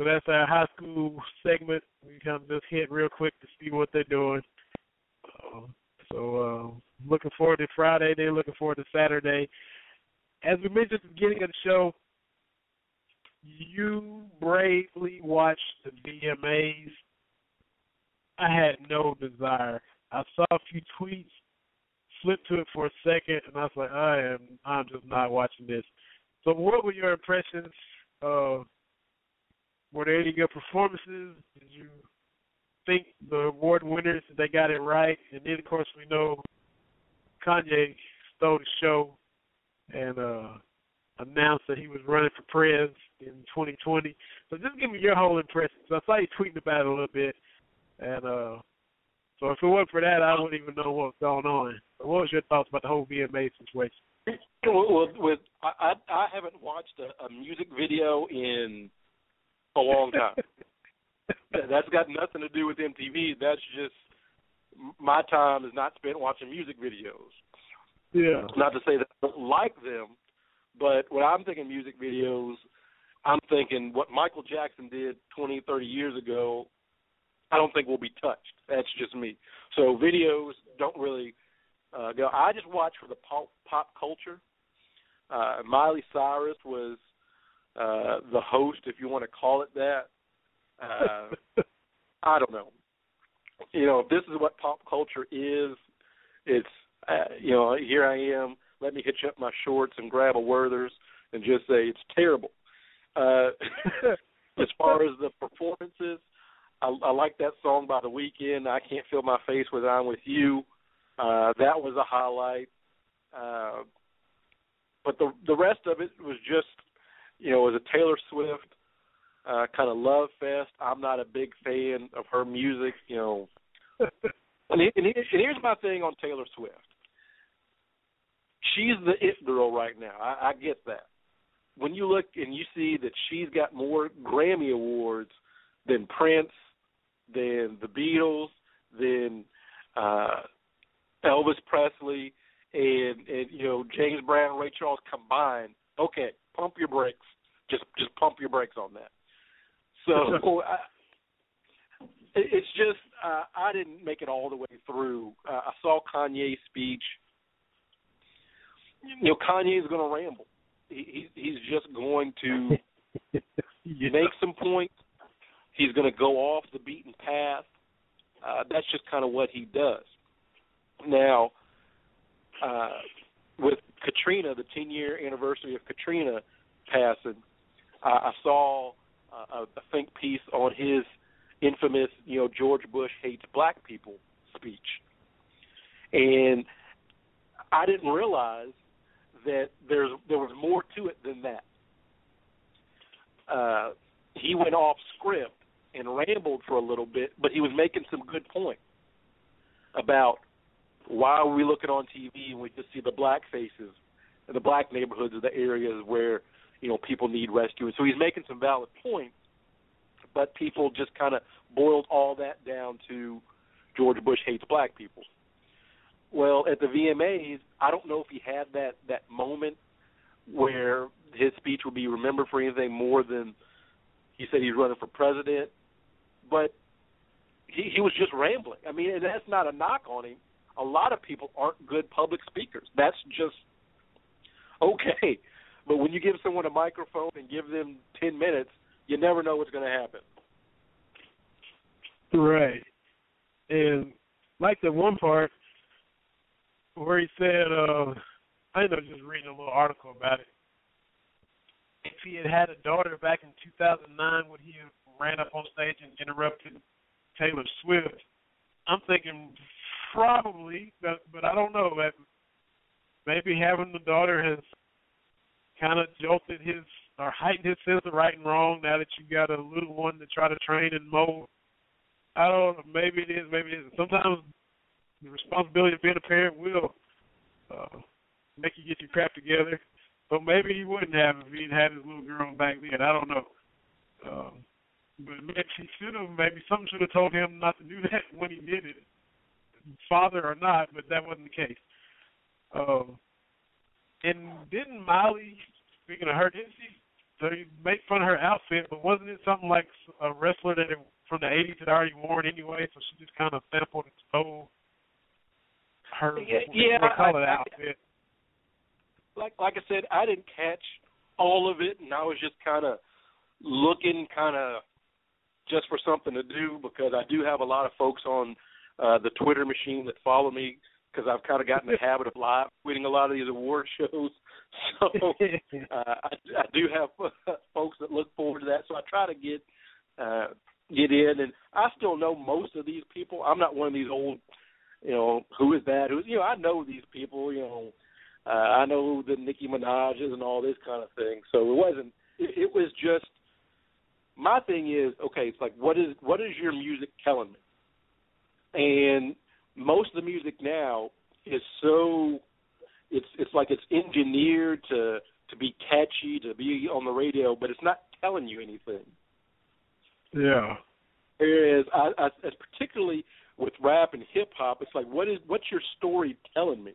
S3: So that's our high school segment. We kind of just hit real quick to see what they're doing. Uh, so uh, looking forward to Friday. Then looking forward to Saturday. As we mentioned at the beginning of the show, you bravely watched the VMAs. I had no desire. I saw a few tweets, flipped to it for a second, and I was like, I am, I'm just not watching this. So, what were your impressions? Uh, were there any good performances? Did you think the award winners they got it right? And then, of course, we know Kanye stole the show and uh, announced that he was running for prez in 2020. So, just give me your whole impression. So, I saw you tweeting about it a little bit, and uh, so if it wasn't for that, I wouldn't even know what's going on. So what was your thoughts about the whole VMA situation?
S4: Well, with I I, I haven't watched a, a music video in a long time. (laughs) That's got nothing to do with MTV. That's just my time is not spent watching music videos.
S3: Yeah.
S4: Not to say that I don't like them, but when I'm thinking music videos, I'm thinking what Michael Jackson did 20, 30 years ago I don't think will be touched. That's just me. So videos don't really uh, go. I just watch for the pop pop culture. Uh, Miley Cyrus was uh, the host, if you want to call it that. Uh, I don't know. You know, if this is what pop culture is, it's uh, you know, here I am. Let me hitch up my shorts and grab a Werther's and just say it's terrible. Uh, (laughs) as far as the performances, I, I like that song by The Weeknd. I can't feel my face when I'm with you. Uh, that was a highlight. Uh, but the the rest of it was just, you know, it was a Taylor Swift uh, kind of love fest. I'm not a big fan of her music, you know. (laughs) and, he, and, he, and here's my thing on Taylor Swift. She's the it girl right now. I, I get that. When you look and you see that she's got more Grammy awards than Prince, than the Beatles, than uh, Elvis Presley, and and you know James Brown, Ray Charles combined. Okay, pump your brakes. Just just pump your brakes on that. So (laughs) I, it's just uh, I didn't make it all the way through. Uh, I saw Kanye's speech. You know, Kanye is going to ramble. He, he's just going to (laughs) yeah. make some points. He's going to go off the beaten path. Uh, that's just kind of what he does. Now, uh, with Katrina, the 10 year anniversary of Katrina passing, uh, I saw uh, a think piece on his infamous, you know, George Bush hates black people speech. And I didn't realize that there's there was more to it than that. Uh, he went off script and rambled for a little bit, but he was making some good points about why are we looking on TV and we just see the black faces and the black neighborhoods are the areas where you know people need rescuing. So he's making some valid points, but people just kind of boiled all that down to George Bush hates black people. Well, at the VMAs, I don't know if he had that that moment where his speech would be remembered for anything more than he said he's running for president, but he he was just rambling. I mean, and that's not a knock on him. A lot of people aren't good public speakers. That's just okay. But when you give someone a microphone and give them ten minutes, you never know what's going to happen.
S3: Right. And like the one part where he said, uh, I ended up just reading a little article about it. If he had had a daughter back in 2009, would he have ran up on stage and interrupted Taylor Swift? I'm thinking probably, but but I don't know. Maybe having the daughter has kind of jolted his or heightened his sense of right and wrong. Now that you got a little one to try to train and mold, I don't know. Maybe it is. Maybe it isn't. Sometimes the responsibility of being a parent will uh, make you get your crap together. But maybe he wouldn't have if he'd had his little girl back then. I don't know. Um, but maybe he should have. Maybe something should have told him not to do (laughs) that when he did it, father or not. But that wasn't the case. Um, and didn't Miley, speaking of her, didn't she? They make fun of her outfit, but wasn't it something like a wrestler that it, from the '80s had already worn anyway? So she just kind of sampled and stole her
S4: yeah, yeah
S3: what
S4: I,
S3: I,
S4: outfit. Like like I said, I didn't catch all of it, and I was just kind of looking, kind of just for something to do because I do have a lot of folks on uh, the Twitter machine that follow me because I've kind of gotten the (laughs) habit of live tweeting a lot of these award shows. (laughs) So (laughs) uh, I, I do have folks that look forward to that. So I try to get uh, get in, and I still know most of these people. I'm not one of these old you know, who is that? Who you know, I know these people, you know, uh, I know the Nicki Minaj's and all this kind of thing. So it wasn't. It, it was just my thing is okay. It's like what is what is your music telling me? And most of the music now is so it's it's like it's engineered to to be catchy to be on the radio, but it's not telling you anything.
S3: Yeah.
S4: Whereas I, I as particularly with rap and hip hop, it's like what is what's your story telling me?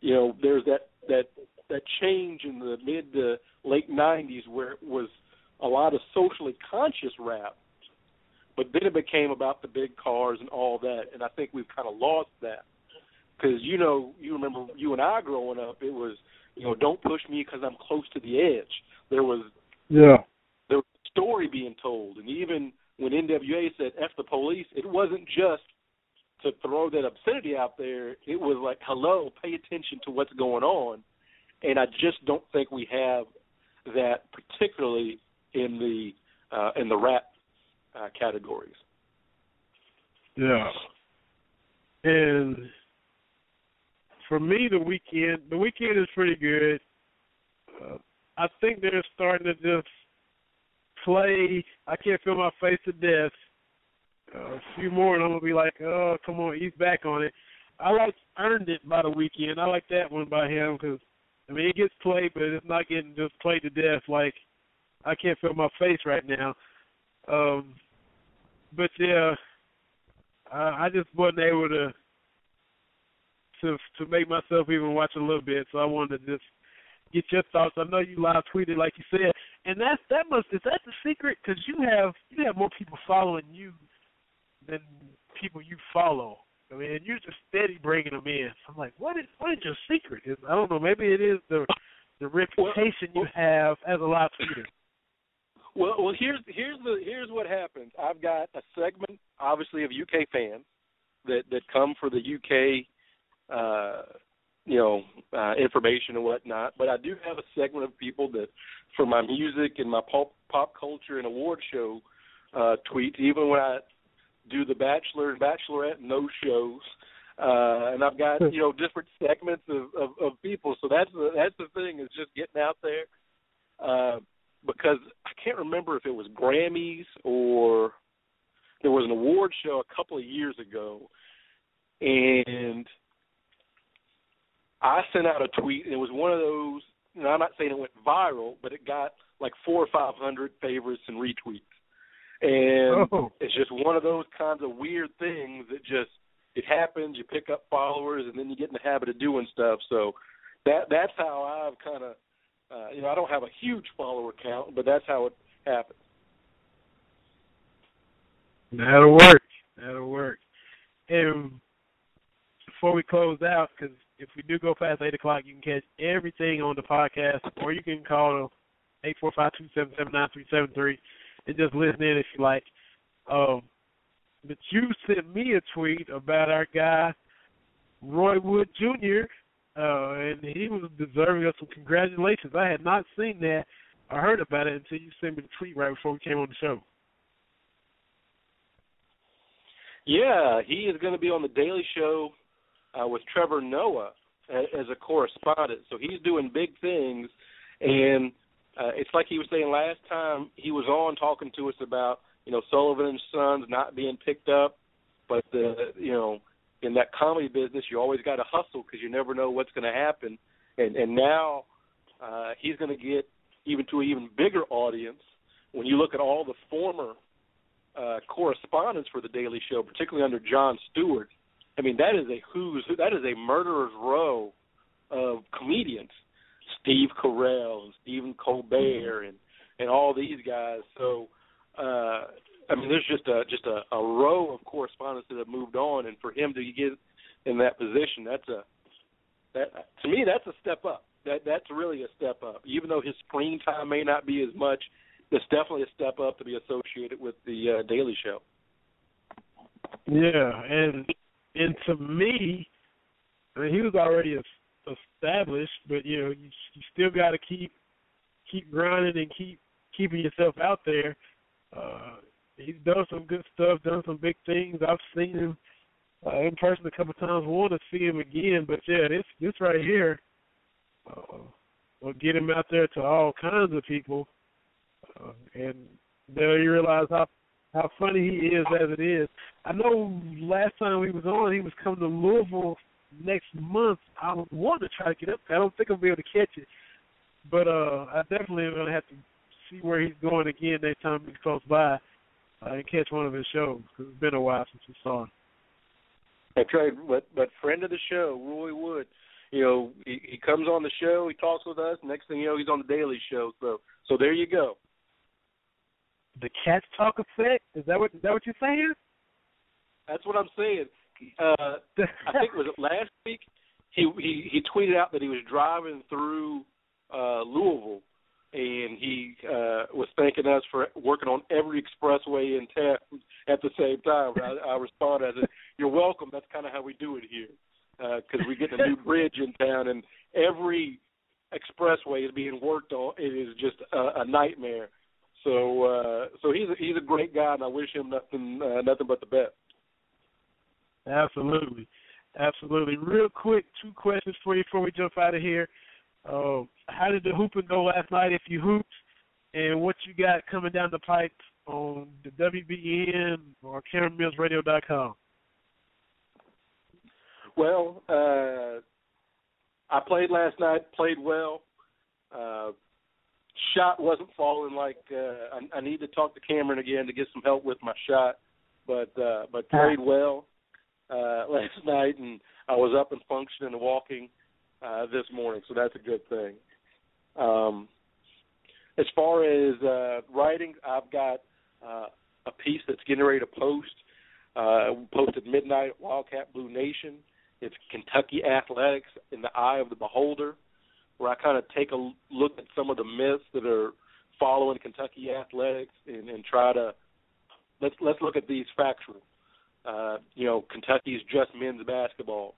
S4: You know, there's that that that change in the mid to late '90s where it was a lot of socially conscious rap, but then it became about the big cars and all that, and I think we've kind of lost that because you know you remember you and I growing up, it was you know don't push me because I'm close to the edge. There was
S3: Yeah.
S4: there was a story being told, and even when NWA said "f the police," it wasn't just to throw that obscenity out there. It was like, "Hello, pay attention to what's going on," and I just don't think we have that, particularly in the uh, in the rap uh, categories.
S3: Yeah. And for me, the Weeknd, the Weeknd is pretty good. Uh, I think they're starting to just play. I can't feel my face to death. Uh, a few more, and I'm gonna be like, oh, come on, he's back on it. I like earned it by the Weeknd. I like that one by him because I mean it gets played, but it's not getting just played to death. Like I can't feel my face right now. Um, but yeah, I, I just wasn't able to to to make myself even watch a little bit. So I wanted to just get your thoughts. I know you live tweeted like you said, and that's that must is that the secret? Because you have you have more people following you than people you follow. I mean, and you're just steady bringing them in. I'm like, what is what is your secret? Is I don't know. Maybe it is the the reputation you have as a live tweeter.
S4: Well, well, here's here's the here's what happens. I've got a segment, obviously, of UK fans that that come for the UK, uh, you know, uh, information and whatnot. But I do have a segment of people that, for my music and my pop pop culture and award show uh, tweets, even when I do the Bachelor and Bachelorette and those shows. Uh, and I've got you know different segments of, of, of people, so that's the that's the thing is just getting out there. Uh, because I can't remember if it was Grammys or there was an award show a couple of years ago, and I sent out a tweet, and it was one of those. And I'm not saying it went viral, but it got like four or five hundred favorites and retweets, and
S3: Oh.
S4: it's just one of those kinds of weird things that just it happens. You pick up followers, and then you get in the habit of doing stuff. So that that's how I've kind of uh, you know, I don't have a huge follower count, but that's how it happens.
S3: That'll work. That'll work. And before we close out, because if we do go past eight o'clock, you can catch everything on the podcast, or you can call eight four five two seven seven nine three seven three and just listen in if you like. Um, but you sent me a tweet about our guy Roy Wood Jr. Uh, and he was deserving of some congratulations. I had not seen that I heard about it until you sent me the tweet right before we came on the show.
S4: Yeah, he is going to be on the Daily Show uh, with Trevor Noah as, a correspondent. So he's doing big things, and uh, it's like he was saying last time he was on talking to us about you know Sullivan and Sons not being picked up, but the you know in that comedy business you always got to hustle because you never know what's going to happen, and and now uh, he's going to get even to an even bigger audience when you look at all the former uh, correspondents for the Daily Show, particularly under Jon Stewart. I mean, that is a who's who. That is a murderer's row of comedians. Steve Carell and Stephen Colbert and and all these guys. So, uh, I mean, there's just a just a, a row of correspondents that have moved on, and for him to get in that position, that's a that to me that's a step up. That that's really a step up. Even though his screen time may not be as much, it's definitely a step up to be associated with the uh, Daily Show.
S3: Yeah, and and to me, I mean, he was already established, but you know, you, you still got to keep keep grinding and keep keeping yourself out there. Uh, he's done some good stuff, done some big things. I've seen him uh, in person a couple times. Want to see him again, but yeah, this this right here uh, will get him out there to all kinds of people, uh, and then you realize how how funny he is as it is. I know last time he was on, he was coming to Louisville next month. I wanting to try to get up. I don't think I'll be able to catch it, but uh, I definitely am gonna have to see where he's going again next time he's close by uh, and catch one of his shows. Cause it's been a while since we saw him.
S4: That's right, but but friend of the show, Roy Wood. You know, he, he comes on the show, he talks with us. Next thing you know, he's on the Daily Show. So so there you go.
S3: the Cats Talk effect. Is that what is that what you're saying?
S4: That's what I'm saying. Uh, I think was it (laughs) last week. He he he tweeted out that he was driving through uh, Louisville, and he uh, was thanking us for working on every expressway in town at the same time. I, I responded, I said, "You're welcome. That's kind of how we do it here, because we get a new (laughs) bridge in town, and every expressway is being worked on. It is just a, a nightmare. So uh, so he's a, he's a great guy, and I wish him nothing uh, nothing but the best."
S3: Absolutely, absolutely. Real quick, two questions for you before we jump out of here. Uh, how did the hooping go last night? If you hooped, and what you got coming down the pipe on the WBN or CameronMillsRadio.com?
S4: Well, uh, I played last night. Played well. Uh, shot wasn't falling like uh, I, I need to talk to Cameron again to get some help with my shot, but uh, but played well uh, (laughs) last night, and I was up and functioning and walking uh, this morning, so that's a good thing. Um, as far as uh, writing, I've got uh, a piece that's getting ready to post. Uh, posted midnight at Wildcat Blue Nation. It's Kentucky athletics in the eye of the beholder, where I kind of take a look at some of the myths that are following Kentucky athletics and, and try to let's let's look at these factual. Uh, you know, Kentucky's just men's basketball,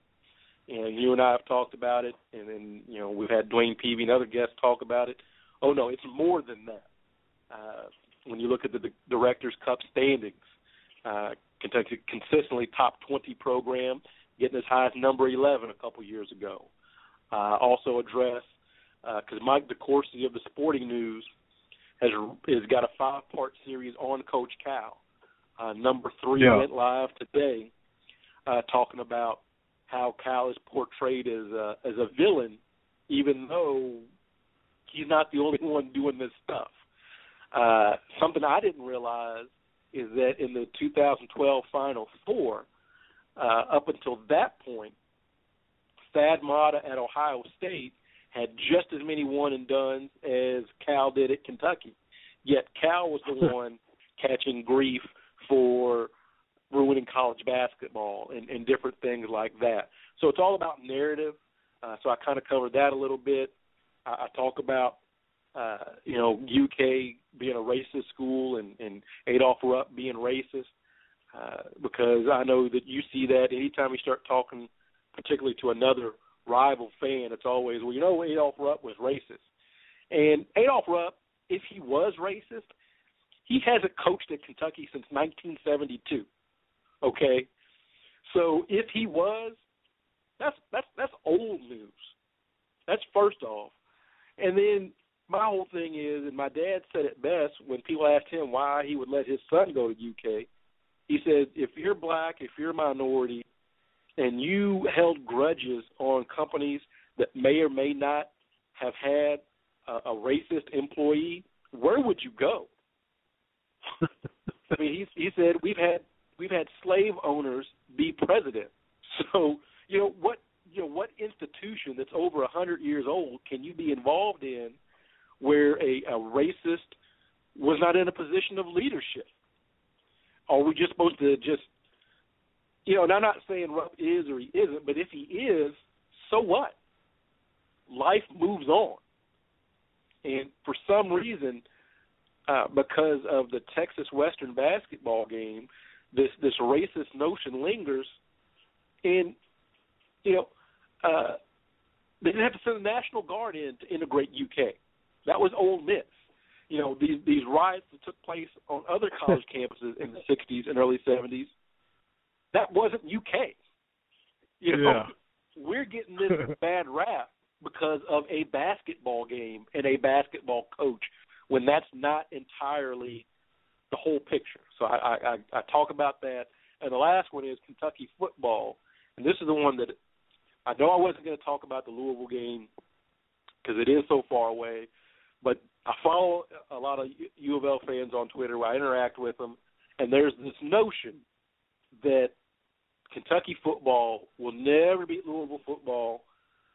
S4: and you and I have talked about it, and then you know we've had Dwayne Peavy and other guests talk about it. Oh no, it's more than that. Uh, when you look at the, the Directors Cup standings, uh, Kentucky consistently top 20 program, getting as high as number 11 a couple years ago. Uh, also address because uh, Mike DeCourcy of the Sporting News has has got a five part series on Coach Cal. Uh, number three
S3: Yeah.
S4: went live today, uh, talking about how Cal is portrayed as a as a villain, even though he's not the only one doing this stuff. Uh, something I didn't realize is that in the 2012 Final Four, uh, up until that point, Thad Matta at Ohio State had just as many one and dones as Cal did at Kentucky. Yet Cal was the (laughs) one catching grief for ruining college basketball and, and different things like that. So it's all about narrative. Uh, so I kind of covered that a little bit. I, I talk about uh, you know UK being a racist school and, and Adolph Rupp being racist uh, because I know that you see that anytime you start talking, particularly to another rival fan, it's always well you know Adolph Rupp was racist, and Adolph Rupp, if he was racist, he hasn't coached at Kentucky since 1972. Okay, so if he was, that's that's that's old news. That's first off, and then my whole thing is, and my dad said it best when people asked him why he would let his son go to UK. He said, if you're black, if you're a minority, and you held grudges on companies that may or may not have had a, a racist employee, where would you go? (laughs) I mean, he he said we've had we've had slave owners be president. (laughs) So you know what you know what institution that's over a hundred years old can you be involved in where a, a racist was not in a position of leadership? Are we just supposed to just you know? And I'm not saying Rupp is or he isn't, but if he is, so what? Life moves on, and for some reason, uh, because of the Texas Western basketball game, this this racist notion lingers, and you know, uh, they didn't have to send the National Guard in to integrate UK. That was Ole Miss. You know, these these riots that took place on other (laughs) college campuses in the '60s and early '70s, that wasn't UK. You know,
S3: Yeah.
S4: we're getting this (laughs) bad rap because of a basketball game and a basketball coach when that's not entirely the whole picture. So I, I, I, talk about that. And the last one is Kentucky football. And this is the one that I know I wasn't going to talk about the Louisville game because it is so far away, but I follow a lot of U of L fans on Twitter. Where I interact with them, and there's this notion that Kentucky football will never beat Louisville football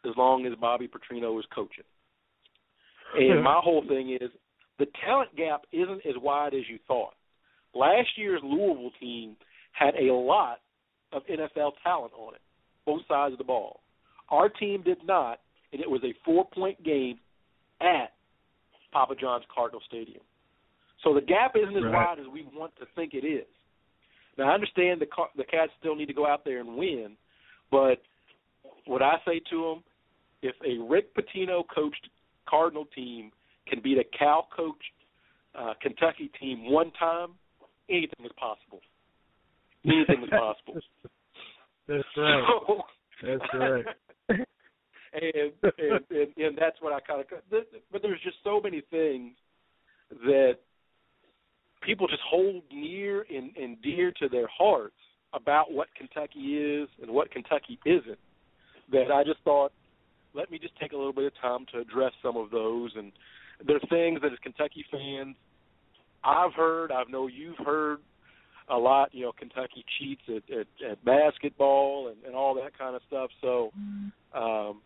S4: as long as Bobby Petrino is coaching. And my whole thing is the talent gap isn't as wide as you thought. Last year's Louisville team had a lot of NFL talent on it, both sides of the ball. Our team did not, and it was a four-point game at Papa John's Cardinal Stadium. So the gap isn't as
S3: Right.
S4: wide as we want to think it is. Now I understand the the Cats still need to go out there and win, but what I say to them, if a Rick Pitino coached Cardinal team can beat a Cal coached uh, Kentucky team one time, anything is possible. (laughs) Anything is possible.
S3: That's (laughs) right.
S4: So-
S3: That's right. (laughs)
S4: and, and and and that's what I kind of. But there's just so many things that people just hold near and, and dear to their hearts about what Kentucky is and what Kentucky isn't. That I just thought, let me just take a little bit of time to address some of those. And there are things that as Kentucky fans, I've heard. I know you've heard a lot. You know, Kentucky cheats at at, at basketball and, and all that kind of stuff. So um,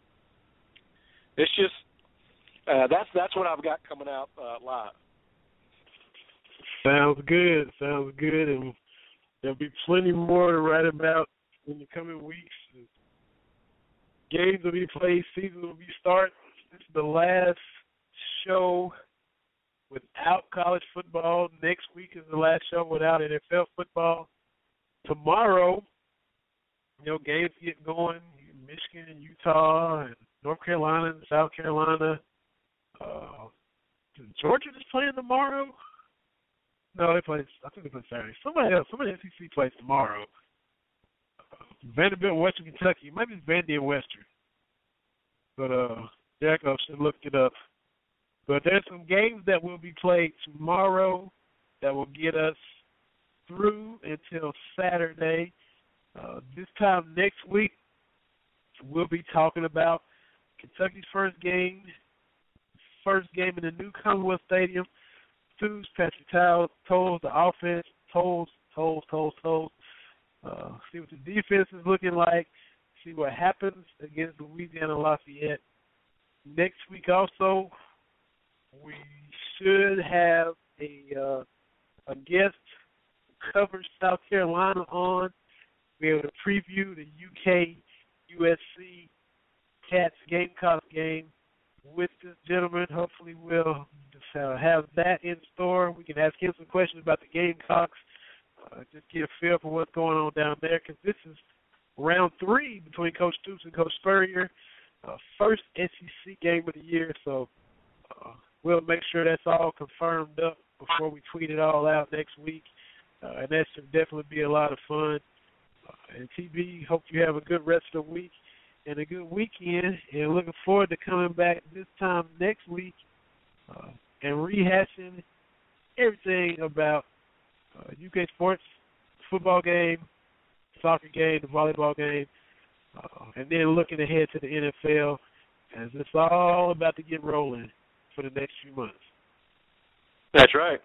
S4: it's just uh, that's that's what I've got coming out uh, live.
S3: Sounds good. Sounds good. And there'll be plenty more to write about in the coming weeks. Games will be played. Season will be start. This is the last show without college football. Next week is the last show without NFL football. Tomorrow, you know, games get going. Michigan and Utah and North Carolina and South Carolina. Uh, Georgia is playing tomorrow. No, they play. I think they play Saturday. Somebody else. Somebody SEC plays tomorrow. Uh, Vanderbilt, Western Kentucky. Maybe it's Vandy and Western. But uh, Jacob should look it up. But there's some games that will be played tomorrow that will get us through until Saturday. Uh, this time next week, we'll be talking about Kentucky's first game, first game in the new Commonwealth Stadium. Sues Patrick Towles, tolls the offense, tolls, tolls, tolls, tolls. Uh, see what the defense is looking like. See what happens against Louisiana Lafayette. Next week also, we should have a uh, a guest cover South Carolina on. Be able to preview the UK USC Cats Gamecocks game with this gentleman. Hopefully, we'll have that in store. We can ask him some questions about the Gamecocks. Uh, just get a feel for what's going on down there because this is round three between Coach Stoops and Coach Spurrier. Uh, first SEC game of the year, so uh, we'll make sure that's all confirmed up before we tweet it all out next week. Uh, and that should definitely be a lot of fun. Uh, and TB, hope you have a good rest of the week and a good weekend. And looking forward to coming back this time next week uh, and rehashing everything about uh, UK sports, football game, soccer game, the volleyball game, uh, and then looking ahead to the NFL as it's all about to get rolling for the next few months.
S4: That's right.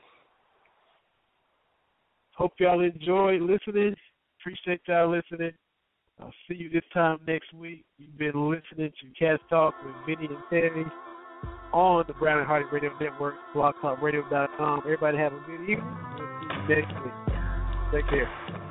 S3: Hope y'all enjoy listening. Appreciate y'all listening. I'll see you this time next week. You've been listening to Cats Talk with Vinny and Terry on the Brown and Hardy Radio Network, blogtalkradio.com. Everybody have a good evening. We'll see you next week. Take care.